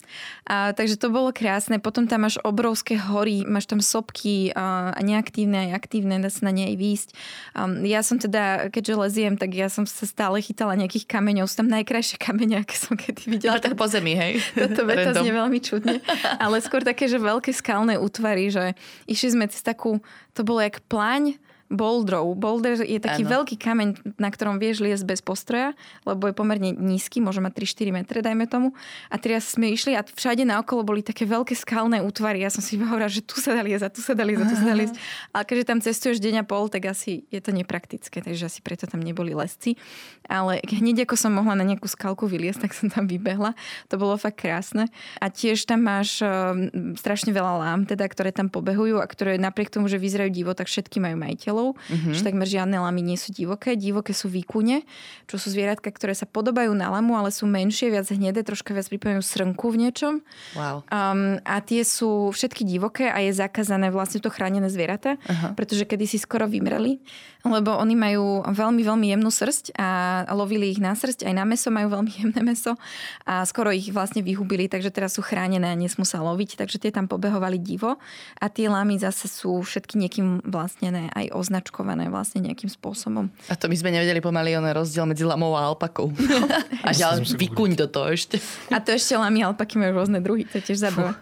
A, takže to bolo krásne. Potom tam máš obrovské hory, máš tam sopky a, a neaktívne aj aktívne, dá sa na nej výjsť. Um, ja som teda, keďže leziem, tak ja som sa stále chytala nejakých kameňov. Sú tam najkrajšie kamene, aké som kedy videla. No, tak po zemi, hej? Toto veta znie veľmi čudne. Ale skôr také, že veľké skalné útvary, že išli sme cez takú, to bolo jak pláň, bouldrov. Boulder je taký ano. veľký kameň, na ktorom vieš liesť bez postroja, lebo je pomerne nízky, môže mať 3-4 metre, dajme tomu. A teraz sme išli a všade naokolo boli také veľké skalné útvary. Ja som si hovorila, že tu sa dá liesť, tu sa dá liesť, tu sa dá liesť. Ale keďže tam cestuješ deň a pol, tak asi je to nepraktické, takže asi preto tam neboli lesci. Ale hneď ako som mohla na nejakú skalku vyliesť, tak som tam vybehla. To bolo fakt krásne. A tiež tam máš uh, strašne veľa lám, teda, ktoré tam pobehujú a ktoré napriek tomu, že vyzerajú divo, tak všetky majú majiteľov divokolov, mm-hmm. že takmer žiadne lamy nie sú divoké. Divoké sú výkune, čo sú zvieratka, ktoré sa podobajú na lamu, ale sú menšie, viac hnedé, troška viac pripomínajú srnku v niečom. Wow. Um, a tie sú všetky divoké a je zakázané vlastne to chránené zvieratá, uh-huh. pretože kedysi skoro vymreli lebo oni majú veľmi, veľmi jemnú srst a lovili ich na srst, aj na meso majú veľmi jemné meso a skoro ich vlastne vyhubili, takže teraz sú chránené a nesmú sa loviť, takže tie tam pobehovali divo a tie lámy zase sú všetky niekým vlastnené, aj označkované vlastne nejakým spôsobom. A to my sme nevedeli pomaly on rozdiel medzi lamou a alpakou. No, a ďalej vykuň do toho ešte. A to ešte lamy a alpaky majú rôzne druhy, to je tiež zaujímavé.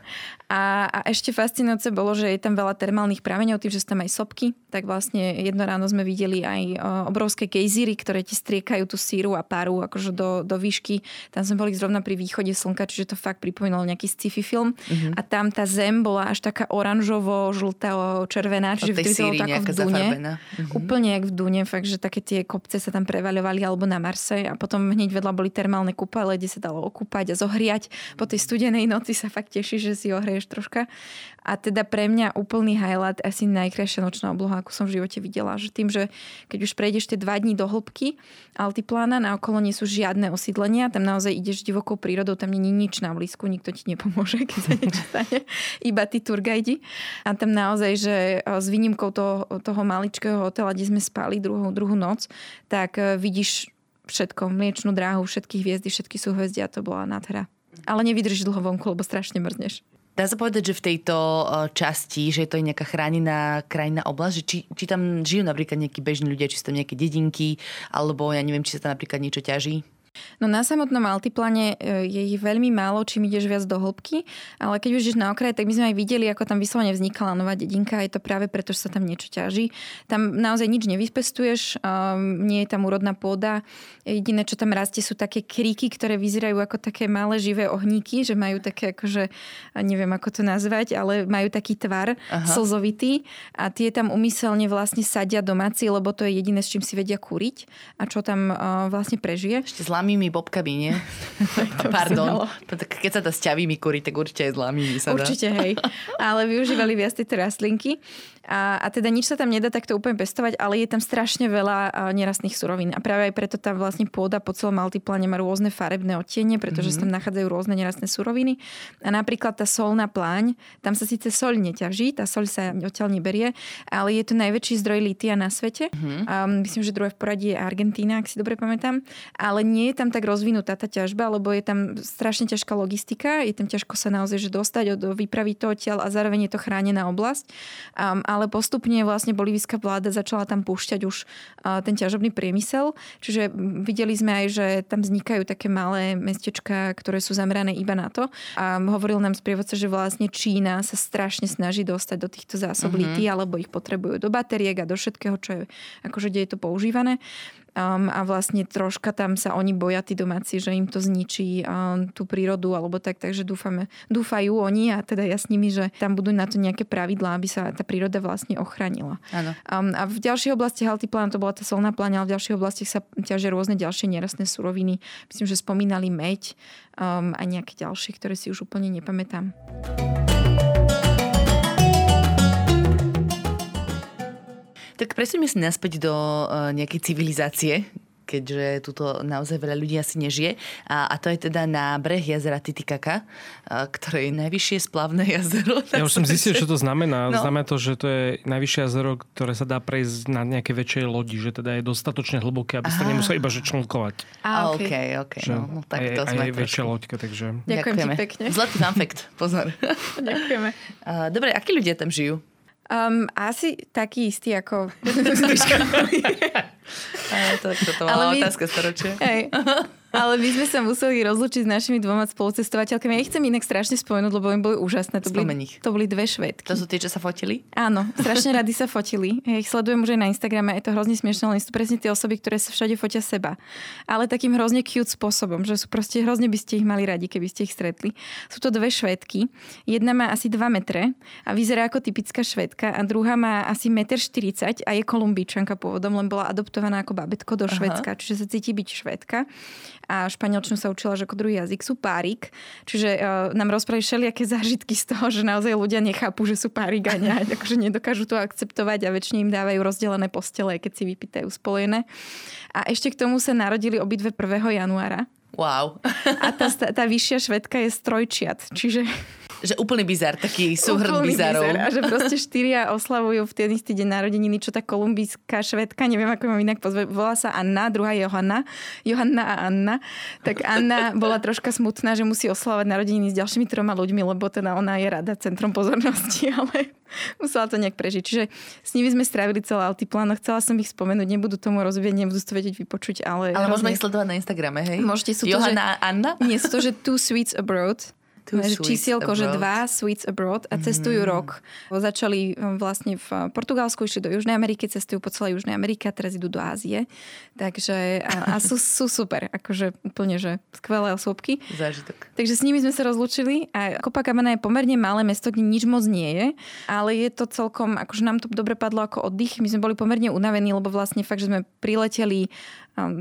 A, a ešte fascinujúce bolo, že je tam veľa termálnych prameňov, tým, že sú tam aj sopky, tak vlastne jedno ráno sme videli aj obrovské gejzíry, ktoré ti striekajú tú síru a páru akože do, do výšky. Tam sme boli zrovna pri východe slnka, čiže to fakt pripomínalo nejaký sci-fi film. Uh-huh. A tam tá zem bola až taká oranžovo, žltá, červená, čiže vyzeralo to ako v Dune. Uh-huh. Úplne jak v Dune, fakt, že také tie kopce sa tam prevaľovali alebo na Marse a potom hneď vedľa boli termálne kúpale, kde sa dalo okúpať a zohriať. Po tej studenej noci sa fakt teší, že si ohrieš troška. A teda pre mňa úplný highlight, asi najkrajšia nočná obloha, ako som v živote videla. Že tým, že keď už prejdeš tie dva dní do hĺbky altiplána, na okolo nie sú žiadne osídlenia, tam naozaj ideš divokou prírodou, tam nie je nič na blízku, nikto ti nepomôže, keď sa niečo stane, iba tí turgajdi. A tam naozaj, že s výnimkou toho, toho maličkého hotela, kde sme spali druhú, druhú noc, tak e, vidíš všetko, mliečnú dráhu, všetky hviezdy, všetky sú hviezdy a to bola nádhera. Ale nevydržíš dlho vonku, lebo strašne mrzneš. Dá sa povedať, že v tejto eh, časti, že je to nejaká chránená krajina oblasť, že či, či tam žijú napríklad nejakí bežní ľudia, či sú tam nejaké dedinky, alebo ja neviem, či sa tam napríklad niečo ťaží? No na samotnom altiplane e, je ich veľmi málo, čím ideš viac do hĺbky, ale keď už ideš na okraj, tak my sme aj videli, ako tam vyslovene vznikala nová dedinka. Je to práve preto, že sa tam niečo ťaží. Tam naozaj nič nevyspestuješ, um, nie je tam úrodná pôda. Jediné, čo tam rastie, sú také kríky, ktoré vyzerajú ako také malé živé ohníky, že majú také akože, neviem ako to nazvať, ale majú taký tvar Aha. slzovitý a tie tam umyselne vlastne sadia domáci, lebo to je jediné, s čím si vedia kúriť a čo tam uh, vlastne prežije. Ešte zlámými bobkami, nie? Pardon. Keď sa to s ťavými kúri, tak určite aj zlámými sa dá. Určite, hej. Ale využívali viac tieto rastlinky. A, a teda nič sa tam nedá takto úplne pestovať, ale je tam strašne veľa nerastných surovín. A práve aj preto tá vlastne pôda po celom altipláne má rôzne farebné odtiene, pretože mm-hmm. sa tam nachádzajú rôzne nerastné suroviny. A napríklad tá solná pláň, tam sa síce soľ neťaží, tá soľ sa odtiaľ neberie, ale je to najväčší zdroj litia na svete. Mm-hmm. A myslím, že druhé v poradí je Argentína, ak si dobre pamätám. Ale nie je tam tak rozvinutá tá ťažba, lebo je tam strašne ťažká logistika, je tam ťažko sa naozaj že dostať, od, vypraviť to odtiaľ a zároveň je to chránená oblasť. Um, ale ale postupne vlastne bolívická vláda začala tam púšťať už ten ťažobný priemysel. Čiže videli sme aj, že tam vznikajú také malé mestečka, ktoré sú zamerané iba na to. A hovoril nám sprievodca, že vlastne Čína sa strašne snaží dostať do týchto zásob uh-huh. lití, alebo ich potrebujú do batériek a do všetkého, čo je, akože kde je to používané. Um, a vlastne troška tam sa oni boja, tí domáci, že im to zničí um, tú prírodu alebo tak, takže dúfame, dúfajú oni a teda ja s nimi, že tam budú na to nejaké pravidlá, aby sa tá príroda vlastne ochránila. Um, a v ďalších oblastiach Altiplán to bola tá solná pláňa, ale v ďalších oblastiach sa ťažia rôzne ďalšie nerastné suroviny. Myslím, že spomínali meď um, a nejaké ďalšie, ktoré si už úplne nepamätám. Tak presuňme sa naspäť do uh, nejakej civilizácie, keďže tuto naozaj veľa ľudí asi nežije. A, a to je teda na breh jazera Titicaka, uh, ktoré je najvyššie splavné jazero. Ja už som zistil, čo to znamená. No. Znamená to, že to je najvyššie jazero, ktoré sa dá prejsť na nejaké väčšej lodi, že teda je dostatočne hlboké, aby ste nemuseli iba že člnkovať. A, OK, OK. No, no, tak to aj, sme aj väčšia loďka, takže... Ďakujem ti pekne. Zlatý fun fact, pozor. Ďakujeme. Uh, dobre, akí ľudia tam žijú? Um, asi taký istý ako... to, to, to bola my... otázka storočia. Hej. Ale my sme sa museli rozlučiť s našimi dvoma spolucestovateľkami. Ja ich chcem inak strašne spomenúť, lebo im boli úžasné. To boli, to boli dve švedky. To sú tie, čo sa fotili? Áno, strašne rady sa fotili. Ja ich sledujem už aj na Instagrame. Je to hrozne smiešne, len sú presne tie osoby, ktoré sa všade fotia seba. Ale takým hrozne cute spôsobom, že sú proste hrozne by ste ich mali radi, keby ste ich stretli. Sú to dve švedky. Jedna má asi 2 metre a vyzerá ako typická švedka a druhá má asi 1,40 m a je kolumbíčanka pôvodom, len bola adoptovaná ako babetko do Švedska, čiže sa cíti byť švedka a španielčinu sa učila, že ako druhý jazyk sú párik. Čiže uh, nám rozprávali všelijaké zážitky z toho, že naozaj ľudia nechápu, že sú párik a ne, akože nedokážu to akceptovať a väčšine im dávajú rozdelené postele, keď si vypýtajú spojené. A ešte k tomu sa narodili obidve 1. januára. Wow. A tá, tá vyššia švedka je strojčiat, čiže že úplný bizar, taký súhrn bizarov. Bizar. A že proste štyria oslavujú v ten istý deň narodeniny, čo tá kolumbijská švedka, neviem ako mám inak pozve, volá sa Anna, druhá je Johanna. Johanna a Anna. Tak Anna bola troška smutná, že musí oslavovať narodeniny s ďalšími troma ľuďmi, lebo teda ona je rada centrom pozornosti, ale musela to nejak prežiť. Čiže s nimi sme strávili celé altiplán. Chcela som ich spomenúť, nebudú tomu rozvieť, nebudú to vedieť vypočuť, ale... Ale môžeme ich sledovať na Instagrame, hej? Môžete sú Johanna to, že... Anna? Nie, sú to, že Two Sweets Abroad čísielko, že dva Sweets Abroad a cestujú mm. rok. Začali um, vlastne v Portugalsku, išli do Južnej Ameriky, cestujú po celej Južnej Amerike a teraz idú do Ázie. Takže a, a sú, sú super, akože úplne, že skvelé osobky. Zážitok. Takže s nimi sme sa rozlúčili a Copacabana je pomerne malé mesto, kde nič moc nie je, ale je to celkom, akože nám to dobre padlo ako oddych. My sme boli pomerne unavení, lebo vlastne fakt, že sme prileteli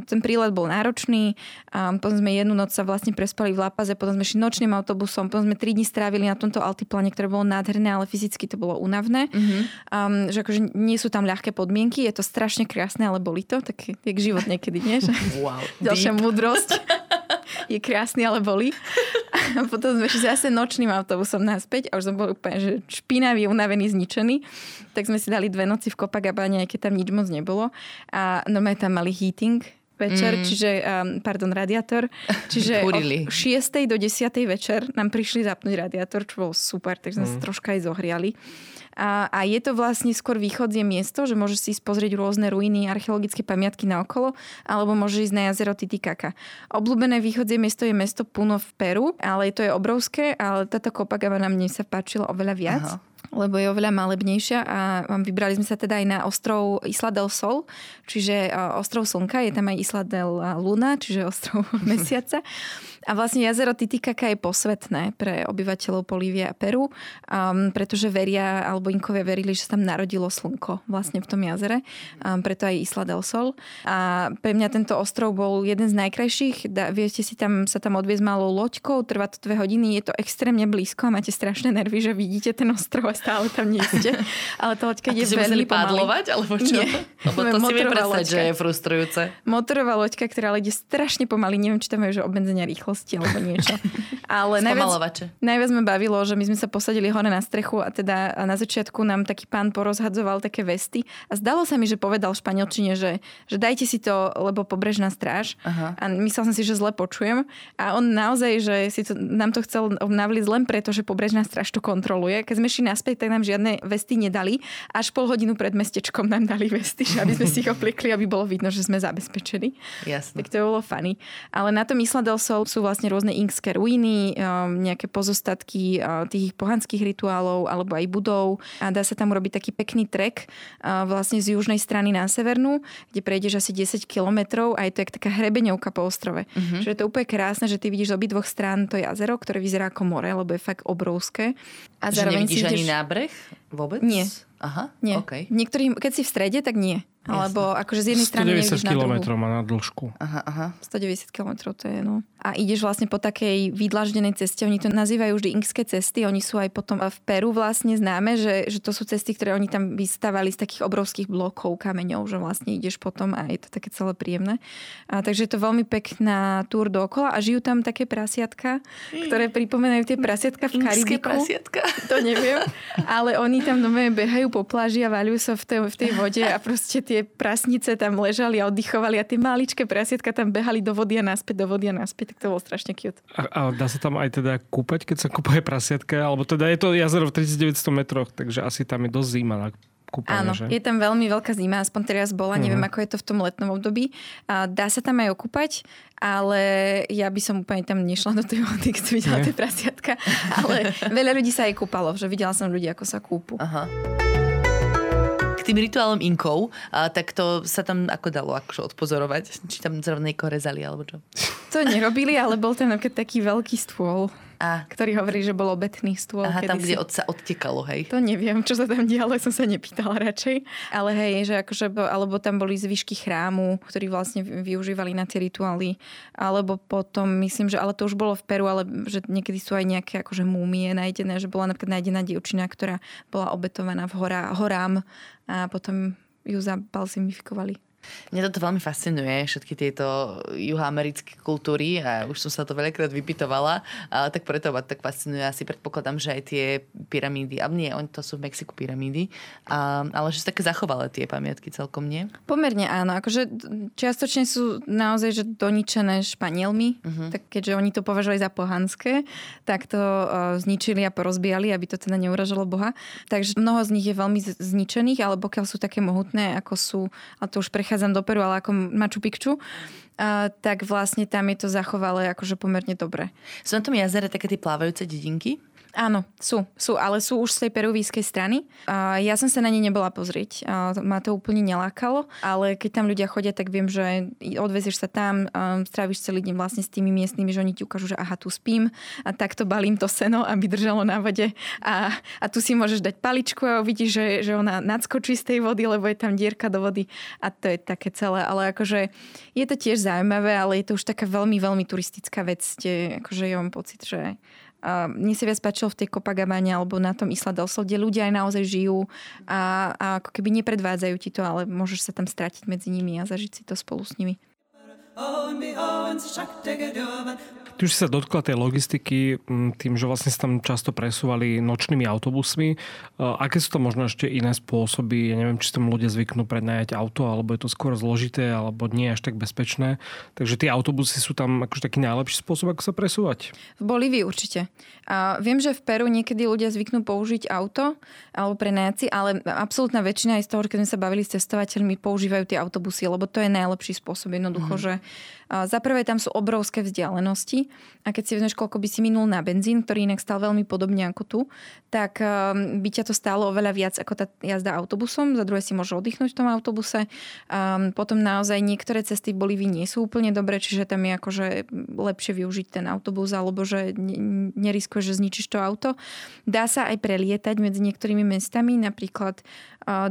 ten prílet bol náročný, potom sme jednu noc sa vlastne prespali v Lapaze, potom sme šli nočným autobusom, potom sme tri dní strávili na tomto altiplane, ktoré bolo nádherné, ale fyzicky to bolo únavné. Mm-hmm. Um, že akože nie sú tam ľahké podmienky, je to strašne krásne, ale boli to, tak je život niekedy, nie? Že wow, ďalšia múdrosť. je krásny, ale boli. A potom sme šli zase nočným autobusom naspäť a už som bol úplne že špinavý, unavený, zničený. Tak sme si dali dve noci v Copacabane, aj keď tam nič moc nebolo. A normálne tam mali heating, večer, mm. čiže, um, pardon, radiátor. Čiže od 6. do 10. večer nám prišli zapnúť radiátor, čo bolo super, tak sme mm. sa troška aj zohriali. A, a je to vlastne skôr východzie miesto, že môžeš si ísť pozrieť rôzne ruiny, archeologické pamiatky na okolo, alebo môžeš ísť na jazero Titicaca. Obľúbené východzie miesto je mesto Puno v Peru, ale to je obrovské, ale táto Copacabana mne sa páčila oveľa viac. Aha lebo je oveľa malebnejšia a vybrali sme sa teda aj na ostrov Isla del Sol, čiže ostrov Slnka, je tam aj Isla del Luna, čiže ostrov Mesiaca. A vlastne jazero Titicaca je posvetné pre obyvateľov Polívia a Peru, um, pretože veria, alebo inkovia verili, že sa tam narodilo slnko vlastne v tom jazere, um, preto aj Isla del Sol. A pre mňa tento ostrov bol jeden z najkrajších. Da, viete si tam, sa tam odviezť malou loďkou, trvá to dve hodiny, je to extrémne blízko a máte strašné nervy, že vidíte ten ostrov a stále tam nie ste. Ale to loďka ide veľmi pomaly. alebo čo? Nie. Lebo to si že je frustrujúce. Motorová loďka, ktorá ide strašne pomaly, neviem, či tam je že obmedzenia rýchlo rýchlosti alebo niečo. Ale najviac, najviac ma bavilo, že my sme sa posadili hore na strechu a teda na začiatku nám taký pán porozhadzoval také vesty a zdalo sa mi, že povedal španielčine, že, že dajte si to, lebo pobrežná stráž. Aha. A myslel som si, že zle počujem. A on naozaj, že si to, nám to chcel navliť len preto, že pobrežná stráž to kontroluje. Keď sme šli naspäť, tak nám žiadne vesty nedali. Až pol hodinu pred mestečkom nám dali vesty, aby sme si ich opliekli, aby bolo vidno, že sme zabezpečení. Jasne. Tak to bolo funny. Ale na tom Isla del Sol sú vlastne rôzne inkské ruiny, um, nejaké pozostatky uh, tých pohanských rituálov alebo aj budov. A dá sa tam urobiť taký pekný trek uh, vlastne z južnej strany na severnú, kde prejdeš asi 10 kilometrov a je to jak taká hrebeňovka po ostrove. Uh-huh. Čiže je to úplne krásne, že ty vidíš z obidvoch strán to jazero, ktoré vyzerá ako more, lebo je fakt obrovské. A že nevidíš ideš... ani nábreh vôbec? Nie. Aha, nie. Okay. Niektorým, keď si v strede, tak nie. Alebo akože z jednej strany 190 km má na dĺžku. Aha, aha. 190 km to je, no. A ideš vlastne po takej vydlaždenej ceste. Oni to nazývajú vždy inkské cesty. Oni sú aj potom v Peru vlastne známe, že, že to sú cesty, ktoré oni tam vystavali z takých obrovských blokov kameňov, že vlastne ideš potom a je to také celé príjemné. A, takže je to veľmi pekná túr dookola a žijú tam také prasiatka, ktoré pripomínajú tie prasiatka v Karibiku. prasiatka? To neviem. Ale oni tam doma behajú po pláži a vaľujú sa v tej, v tej vode a proste tie prasnice tam ležali a oddychovali a tie maličké prasiatka tam behali do vody a naspäť, do vody a naspäť, tak to bolo strašne cute. A, a dá sa tam aj teda kúpať, keď sa kúpuje prasiatka? Alebo teda je to jazero v 3900 metroch, takže asi tam je dosť zima kúpanie, Áno, že? je tam veľmi veľká zima, aspoň teraz bola, uh-huh. neviem, ako je to v tom letnom období. A dá sa tam aj okúpať, ale ja by som úplne tam nešla do tej vody, keď som videla tie prasiatka. Ale veľa ľudí sa aj kúpalo, že videla som ľudí, ako sa kúpu. Aha tým rituálom inkov, a, tak to sa tam ako dalo akože odpozorovať? Či tam zrovna niekoho rezali alebo čo? To nerobili, ale bol tam taký veľký stôl a. ktorý hovorí, že bol obetný stôl. Aha, tam, kde od sa odtekalo, hej. To neviem, čo sa tam dialo, som sa nepýtala radšej. Ale hej, že akože, alebo tam boli zvyšky chrámu, ktorí vlastne využívali na tie rituály. Alebo potom, myslím, že, ale to už bolo v Peru, ale že niekedy sú aj nejaké akože múmie nájdené, že bola napríklad nájdená dievčina, ktorá bola obetovaná v horá, horám a potom ju zabalzimifikovali. Mňa toto veľmi fascinuje, všetky tieto juhoamerické kultúry a už som sa to veľakrát vypitovala, ale tak preto ma tak fascinuje. Asi predpokladám, že aj tie pyramídy, a nie, oni to sú v Mexiku pyramídy, a, ale že sa také zachovalé tie pamiatky celkom nie? Pomerne áno, akože čiastočne sú naozaj že doničené Španielmi, uh-huh. tak keďže oni to považovali za pohanské, tak to uh, zničili a porozbijali, aby to teda neuražalo Boha. Takže mnoho z nich je veľmi zničených, ale pokiaľ sú také mohutné, ako sú, a to už prechádza prechádzam do Peru, ale ako Machu Picchu, tak vlastne tam je to zachovalé akože pomerne dobre. Sú na tom jazere také tie plávajúce dedinky? Áno, sú, sú, ale sú už z tej peruvískej strany. A ja som sa na ne nebola pozrieť. A ma to úplne nelákalo, ale keď tam ľudia chodia, tak viem, že odvezieš sa tam, stráviš celý deň vlastne s tými miestnymi, že oni ti ukážu, že aha, tu spím a takto balím to seno, aby držalo na vode a, a tu si môžeš dať paličku a uvidíš, že, že ona nadskočí z tej vody, lebo je tam dierka do vody a to je také celé. Ale akože je to tiež zaujímavé, ale je to už taká veľmi, veľmi turistická vec, kde akože ja mám pocit, že a mne si viac páčilo v tej Kopagabane alebo na tom Isla del Sol, kde ľudia aj naozaj žijú a, a ako keby nepredvádzajú ti to, ale môžeš sa tam stratiť medzi nimi a zažiť si to spolu s nimi. Ty už si sa dotkla tej logistiky tým, že vlastne sa tam často presúvali nočnými autobusmi. Aké sú to možno ešte iné spôsoby? Ja neviem, či tam ľudia zvyknú prednajať auto, alebo je to skôr zložité, alebo nie až tak bezpečné. Takže tie autobusy sú tam akože taký najlepší spôsob, ako sa presúvať? V Bolívii určite. A viem, že v Peru niekedy ľudia zvyknú použiť auto alebo prenajať si, ale absolútna väčšina aj z toho, keď sme sa bavili s cestovateľmi, používajú tie autobusy, lebo to je najlepší spôsob. Jednoducho, mm-hmm. že za prvé tam sú obrovské vzdialenosti a keď si vezmeš, koľko by si minul na benzín, ktorý inak stal veľmi podobne ako tu, tak um, by ťa to stálo oveľa viac ako tá jazda autobusom. Za druhé si môžeš oddychnúť v tom autobuse. Um, potom naozaj niektoré cesty v Bolívii nie sú úplne dobré, čiže tam je akože lepšie využiť ten autobus alebo že neriskuješ, že zničíš to auto. Dá sa aj prelietať medzi niektorými mestami, napríklad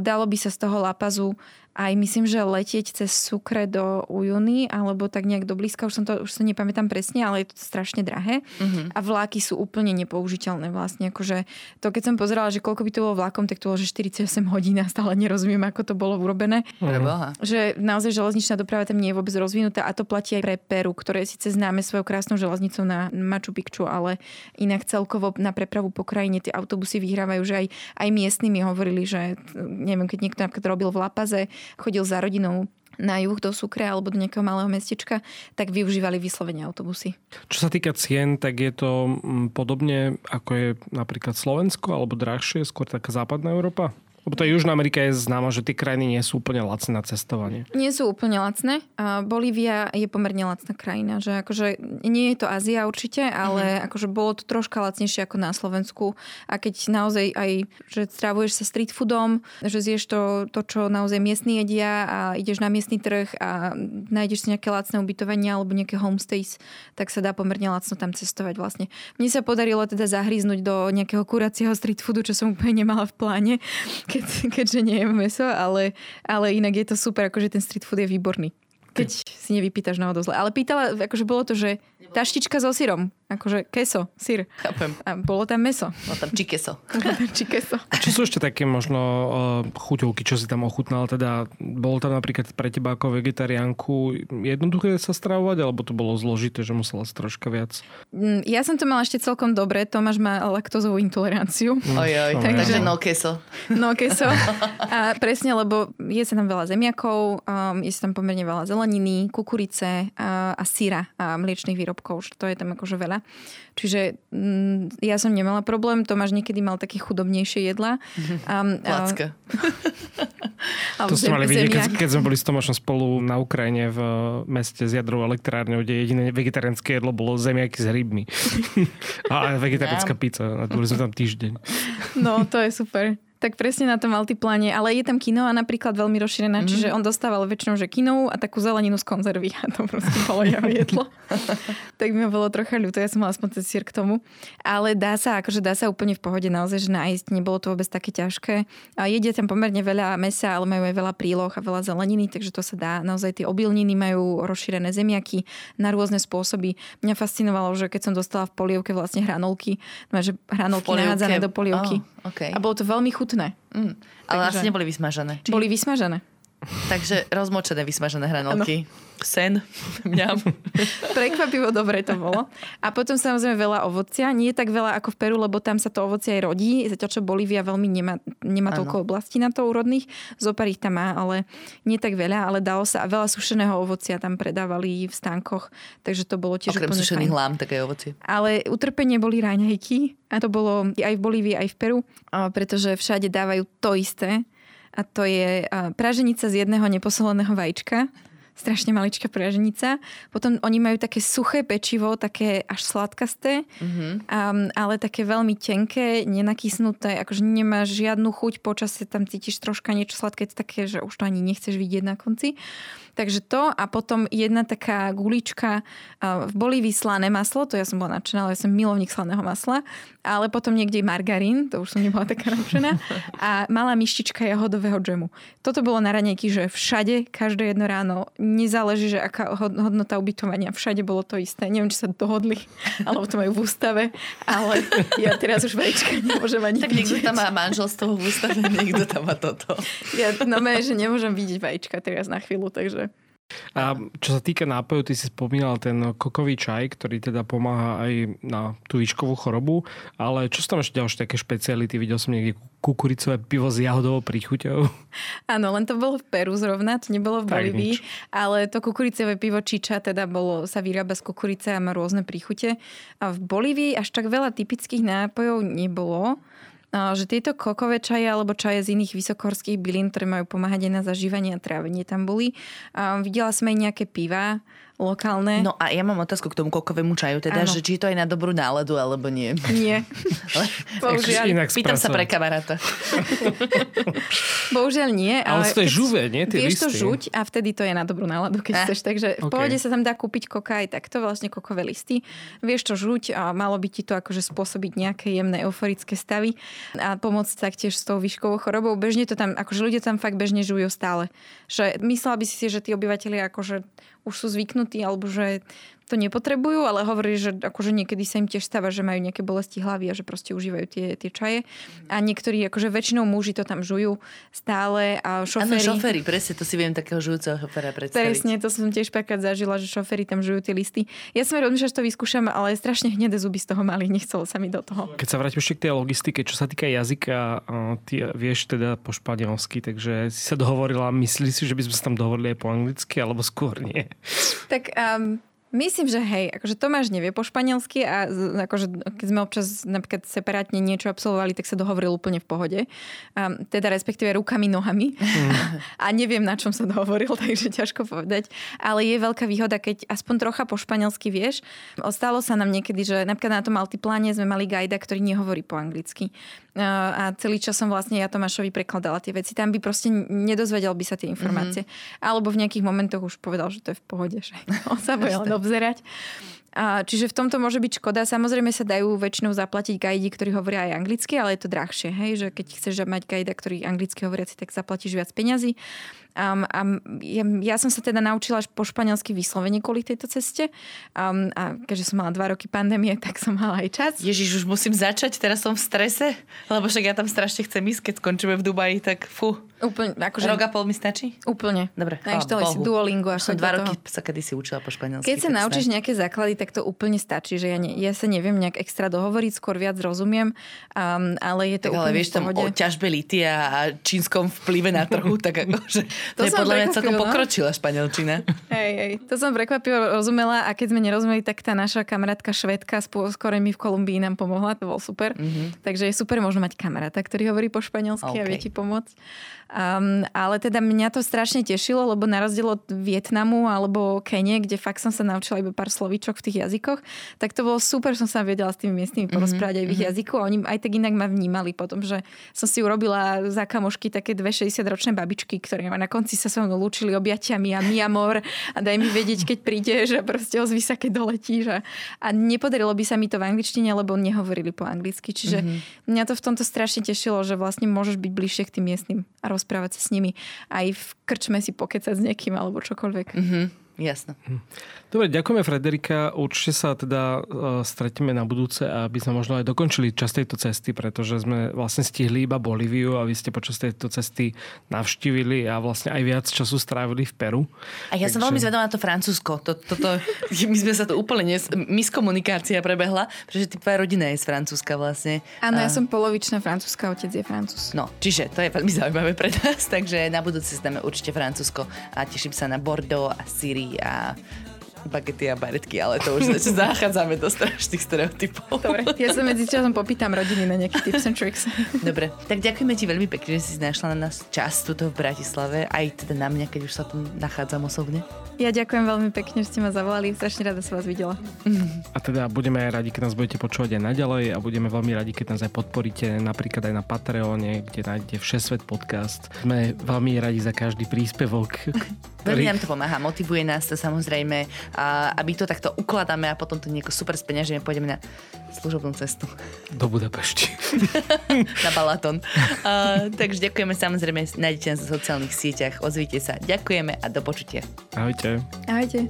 dalo by sa z toho Lapazu aj myslím, že letieť cez Sukre do Ujuny, alebo tak nejak do blízka, už som to už sa nepamätám presne, ale je to strašne drahé. Uh-huh. A vláky sú úplne nepoužiteľné vlastne. Akože to, keď som pozerala, že koľko by to bolo vlákom, tak to bolo, že 48 hodín a stále nerozumiem, ako to bolo urobené. Uh-huh. Že naozaj železničná doprava tam nie je vôbec rozvinutá a to platí aj pre Peru, ktoré je síce známe svojou krásnou železnicou na Machu Picchu, ale inak celkovo na prepravu po krajine tie autobusy vyhrávajú, že aj, aj miestni mi hovorili, že neviem, keď niekto napríklad robil v Lapaze, chodil za rodinou na juh do Sukre alebo do nejakého malého mestečka, tak využívali vyslovene autobusy. Čo sa týka cien, tak je to mm, podobne ako je napríklad Slovensko alebo drahšie, skôr taká západná Európa? Lebo tá Južná Amerika je známa, že tie krajiny nie sú úplne lacné na cestovanie. Nie sú úplne lacné. Bolívia je pomerne lacná krajina. Že akože nie je to Ázia určite, ale mm. akože bolo to troška lacnejšie ako na Slovensku. A keď naozaj aj, že strávuješ sa street foodom, že zješ to, to, čo naozaj miestni jedia a ideš na miestny trh a nájdeš si nejaké lacné ubytovania alebo nejaké homestays, tak sa dá pomerne lacno tam cestovať vlastne. Mne sa podarilo teda zahríznuť do nejakého kuracieho street foodu, čo som úplne nemala v pláne keď, keďže nie je meso, ale, ale inak je to super, akože ten street food je výborný. Keď si nevypýtaš na odozle. Ale pýtala, akože bolo to, že taštička so syrom. Akože keso, syr. Chápem. A bolo tam meso. Bolo tam čikeso. Bolo tam čikeso. A čo sú ešte také možno uh, chuťovky, čo si tam ochutnal? Teda bolo tam napríklad pre teba ako vegetariánku jednoduché sa stravovať, alebo to bolo zložité, že musela si troška viac? Mm, ja som to mala ešte celkom dobre. Tomáš má laktozovú intoleranciu. Mm. Oj, oj, No, takže no keso. No keso. A presne, lebo je sa tam veľa zemiakov, um, je sa tam pomerne veľa zeleniny, kukurice a, a syra a mliečných výrobkov. Že To je tam akože veľa. Čiže mm, ja som nemala problém. Tomáš niekedy mal také chudobnejšie jedla. Um, Placka. To ste mali vidieť, keď, keď sme boli s Tomášom spolu na Ukrajine v eh, meste s jadrovou elektrárňou, kde jediné vegetariánske jedlo bolo zemiaky s rybmi. a vegetariánska pizza. A boli sme tam týždeň. No, to je super. Tak presne na tom altipláne, ale je tam kinoa napríklad veľmi rozšírená, mm-hmm. čiže on dostával väčšinou že kinou a takú zeleninu z konzervy a to proste bolo jeho jedlo. tak mi bolo trocha ľúto, ja som mala aspoň sír k tomu. Ale dá sa, akože dá sa úplne v pohode naozaj, že nájsť, nebolo to vôbec také ťažké. A jedia tam pomerne veľa mesa, ale majú aj veľa príloh a veľa zeleniny, takže to sa dá. Naozaj tie obilniny majú rozšírené zemiaky na rôzne spôsoby. Mňa fascinovalo, že keď som dostala v polievke vlastne hranolky, no, že hranolky nahádzané do polievky. Oh, okay. A bolo to veľmi chutné. Mm, ale Takže... asi neboli vysmažené. Či... Boli vysmažené. Takže rozmočené vysmažené hranolky. Ano. Sen. Mňam. Prekvapivo dobre to bolo. A potom samozrejme veľa ovocia. Nie tak veľa ako v Peru, lebo tam sa to ovocie aj rodí. Zatiaľ čo Bolívia veľmi nemá, nemá toľko oblastí na to úrodných. Zopár ich tam má, ale nie tak veľa. Ale dalo sa. A veľa sušeného ovocia tam predávali v stánkoch. Takže to bolo tiež Okrem sušených lám, také ovocie. Ale utrpenie boli ráňajky. A to bolo aj v Bolívii, aj v Peru. Pretože všade dávajú to isté a to je praženica z jedného neposoleného vajíčka strašne maličká praženica. Potom oni majú také suché pečivo, také až sladkasté, mm-hmm. um, ale také veľmi tenké, nenakysnuté, akože nemáš žiadnu chuť, počasie tam cítiš troška niečo sladké, také, že už to ani nechceš vidieť na konci. Takže to a potom jedna taká gulička v Bolívii slané maslo, to ja som bola nadšená, ale ja som milovník slaného masla, ale potom niekde margarín, to už som nebola taká nadšená, a malá myštička jahodového džemu. Toto bolo na ranejky, že všade, každé jedno ráno, nezáleží, že aká hodnota ubytovania, všade bolo to isté. Neviem, či sa dohodli, alebo to majú v ústave, ale ja teraz už vajíčka nemôžem ani Tak niekto tam má manželstvo v ústave, niekto tam má toto. Ja no, že nemôžem vidieť vajíčka teraz na chvíľu, takže a čo sa týka nápojov, ty si spomínal ten kokový čaj, ktorý teda pomáha aj na tú výškovú chorobu, ale čo sú tam ešte ďalšie také špeciality? Videl som niekde kukuricové pivo s jahodovou príchuťou. Áno, len to bolo v Peru zrovna, to nebolo v Bolívii, ale to kukuricové pivo čiča teda bolo, sa vyrába z kukurice a má rôzne príchute. A v Bolívii až tak veľa typických nápojov nebolo že tieto kokové čaje alebo čaje z iných vysokohorských bylín, ktoré majú pomáhať aj na zažívanie a trávenie tam boli. Videla som aj nejaké piva, lokálne. No a ja mám otázku k tomu kokovému čaju, teda, Áno. že či to je na dobrú náladu, alebo nie. Nie. Bohužiaľ, Inak Pýtam sa pre kamaráta. bohužiaľ nie. Ale sú to je žuvé, nie? Tie Vieš to listy. žuť a vtedy to je na dobrú náladu, keď Ah, chceš. Takže v ok. pohode sa tam dá kúpiť koka aj takto, vlastne kokové listy. Vieš to žuť a malo by ti to akože spôsobiť nejaké jemné euforické stavy a pomôcť taktiež s tou výškovou chorobou. Bežne to tam, akože ľudia tam fakt bežne žujú stále. Že myslela by si si, že tí obyvateľia akože už sú zvyknutí alebo že to nepotrebujú, ale hovorí, že akože niekedy sa im tiež stáva, že majú nejaké bolesti hlavy a že proste užívajú tie, tie čaje. A niektorí, akože väčšinou muži to tam žujú stále a Áno, šoféry. šoféry, presne, to si viem takého žujúceho šoféra predstaviť. Presne, to som tiež párkrát zažila, že šoféry tam žujú tie listy. Ja som rozmýšľala, že to vyskúšam, ale strašne hnedé zuby z toho mali, nechcelo sa mi do toho. Keď sa vrátim ešte k tej logistike, čo sa týka jazyka, ty vieš teda po španielsky, takže si sa dohovorila, myslíš si, že by sme sa tam dohovorili aj po anglicky, alebo skôr nie? Tak um, Myslím, že hej, akože Tomáš nevie po španielsky a akože keď sme občas napríklad separátne niečo absolvovali, tak sa dohovoril úplne v pohode. Um, teda respektíve rukami, nohami. a neviem, na čom sa dohovoril, takže ťažko povedať. Ale je veľká výhoda, keď aspoň trocha po španielsky vieš. Ostalo sa nám niekedy, že napríklad na tom altipláne sme mali gajda, ktorý nehovorí po anglicky. Uh, a celý čas som vlastne ja Tomášovi prekladala tie veci. Tam by proste nedozvedel by sa tie informácie. Mm-hmm. Alebo v nejakých momentoch už povedal, že to je v pohode, že on sa len obzerať. A, čiže v tomto môže byť škoda. Samozrejme sa dajú väčšinou zaplatiť gajdi, ktorí hovoria aj anglicky, ale je to drahšie. Hej? Že keď chceš mať gajda, ktorý anglicky hovoriaci, tak zaplatíš viac peňazí. Um, a ja, ja som sa teda naučila až po španielsky vyslovene kvôli tejto ceste. Um, a keďže som mala dva roky pandémie, tak som mala aj čas. Ježiš, už musím začať, teraz som v strese, lebo však ja tam strašne chcem ísť, keď skončíme v Dubaji, tak fú. Úplne, akože, Rok a pol mi stačí? úplne. Dobre, Nainštaluj si. Duolingo a Už som dva roky sa kedysi učila po španielsky. Keď sa naučíš nejaké základy, tak to úplne stačí, že ja, ne, ja sa neviem nejak extra dohovoriť, skôr viac rozumiem, um, ale je to Tak úplne ale vieš tam o ťažbe litia a čínskom vplyve na trhu, tak akože to, To je podľa mňa celkom no. pokročila španielčina. Hej, hej, to som prekvapivo rozumela a keď sme nerozumeli, tak tá naša kamarátka švedka s mi v Kolumbii nám pomohla, to bol super. Mm-hmm. Takže je super možno mať kamaráta, ktorý hovorí po španielsky a vie ti pomôcť. Um, ale teda mňa to strašne tešilo, lebo na rozdiel od Vietnamu alebo Kene, kde fakt som sa naučila iba pár slovíčok v tých jazykoch, tak to bolo super, som sa vedela s tými miestnymi porozprávať aj v ich jazyku a oni aj tak inak ma vnímali potom, že som si urobila za kamošky také dve 60-ročné babičky, ktoré na konci sa so mnou lúčili objatiami a mi amor a daj mi vedieť, keď prídeš a proste ozvi sa, keď doletíš. A, a nepodarilo by sa mi to v angličtine, lebo nehovorili po anglicky. Čiže mm-hmm. mňa to v tomto strašne tešilo, že vlastne môžeš byť bližšie k tým miestnym a rozprávať sa s nimi. Aj v krčme si pokecať s niekým alebo čokoľvek. Mhm, jasno. Dobre, ďakujeme Frederika. Určite sa teda uh, stretneme na budúce, aby sme možno aj dokončili čas tejto cesty, pretože sme vlastne stihli iba Bolíviu a vy ste počas tejto cesty navštívili a vlastne aj viac času strávili v Peru. A ja som veľmi zvedavá na to Francúzsko. To, toto, my sme sa to úplne nes, miskomunikácia prebehla, pretože ty tvoja rodina je z Francúzska vlastne. Áno, ja A- som polovičná francúzska, otec je francúz. No, čiže to je veľmi zaujímavé pre nás, takže na budúce si dáme určite Francúzsko a teším sa na Bordeaux a Syrii a bagety a baretky, ale to už zachádzame do strašných stereotypov. Dobre, ja sa medzi časom popýtam rodiny na nejaký tips and tricks. Dobre, tak ďakujeme ti veľmi pekne, že si našla na nás čas tuto v Bratislave, aj teda na mňa, keď už sa tu nachádzam osobne. Ja ďakujem veľmi pekne, že ste ma zavolali. Strašne rada sa vás videla. A teda budeme aj radi, keď nás budete počúvať aj naďalej a budeme veľmi radi, keď nás aj podporíte napríklad aj na Patreone, kde nájdete Všesvet podcast. Sme veľmi radi za každý príspevok. Veľmi Ktorý... nám to pomáha, motivuje nás to samozrejme, a aby to takto ukladáme a potom to nejako super speňažíme, pôjdeme na služobnú cestu Do Budapešti. na Balaton. Uh, takže ďakujeme samozrejme, nájdete nás na sociálnych sieťach, ozvite sa, ďakujeme a do počutia. Ahojte. Ahojte.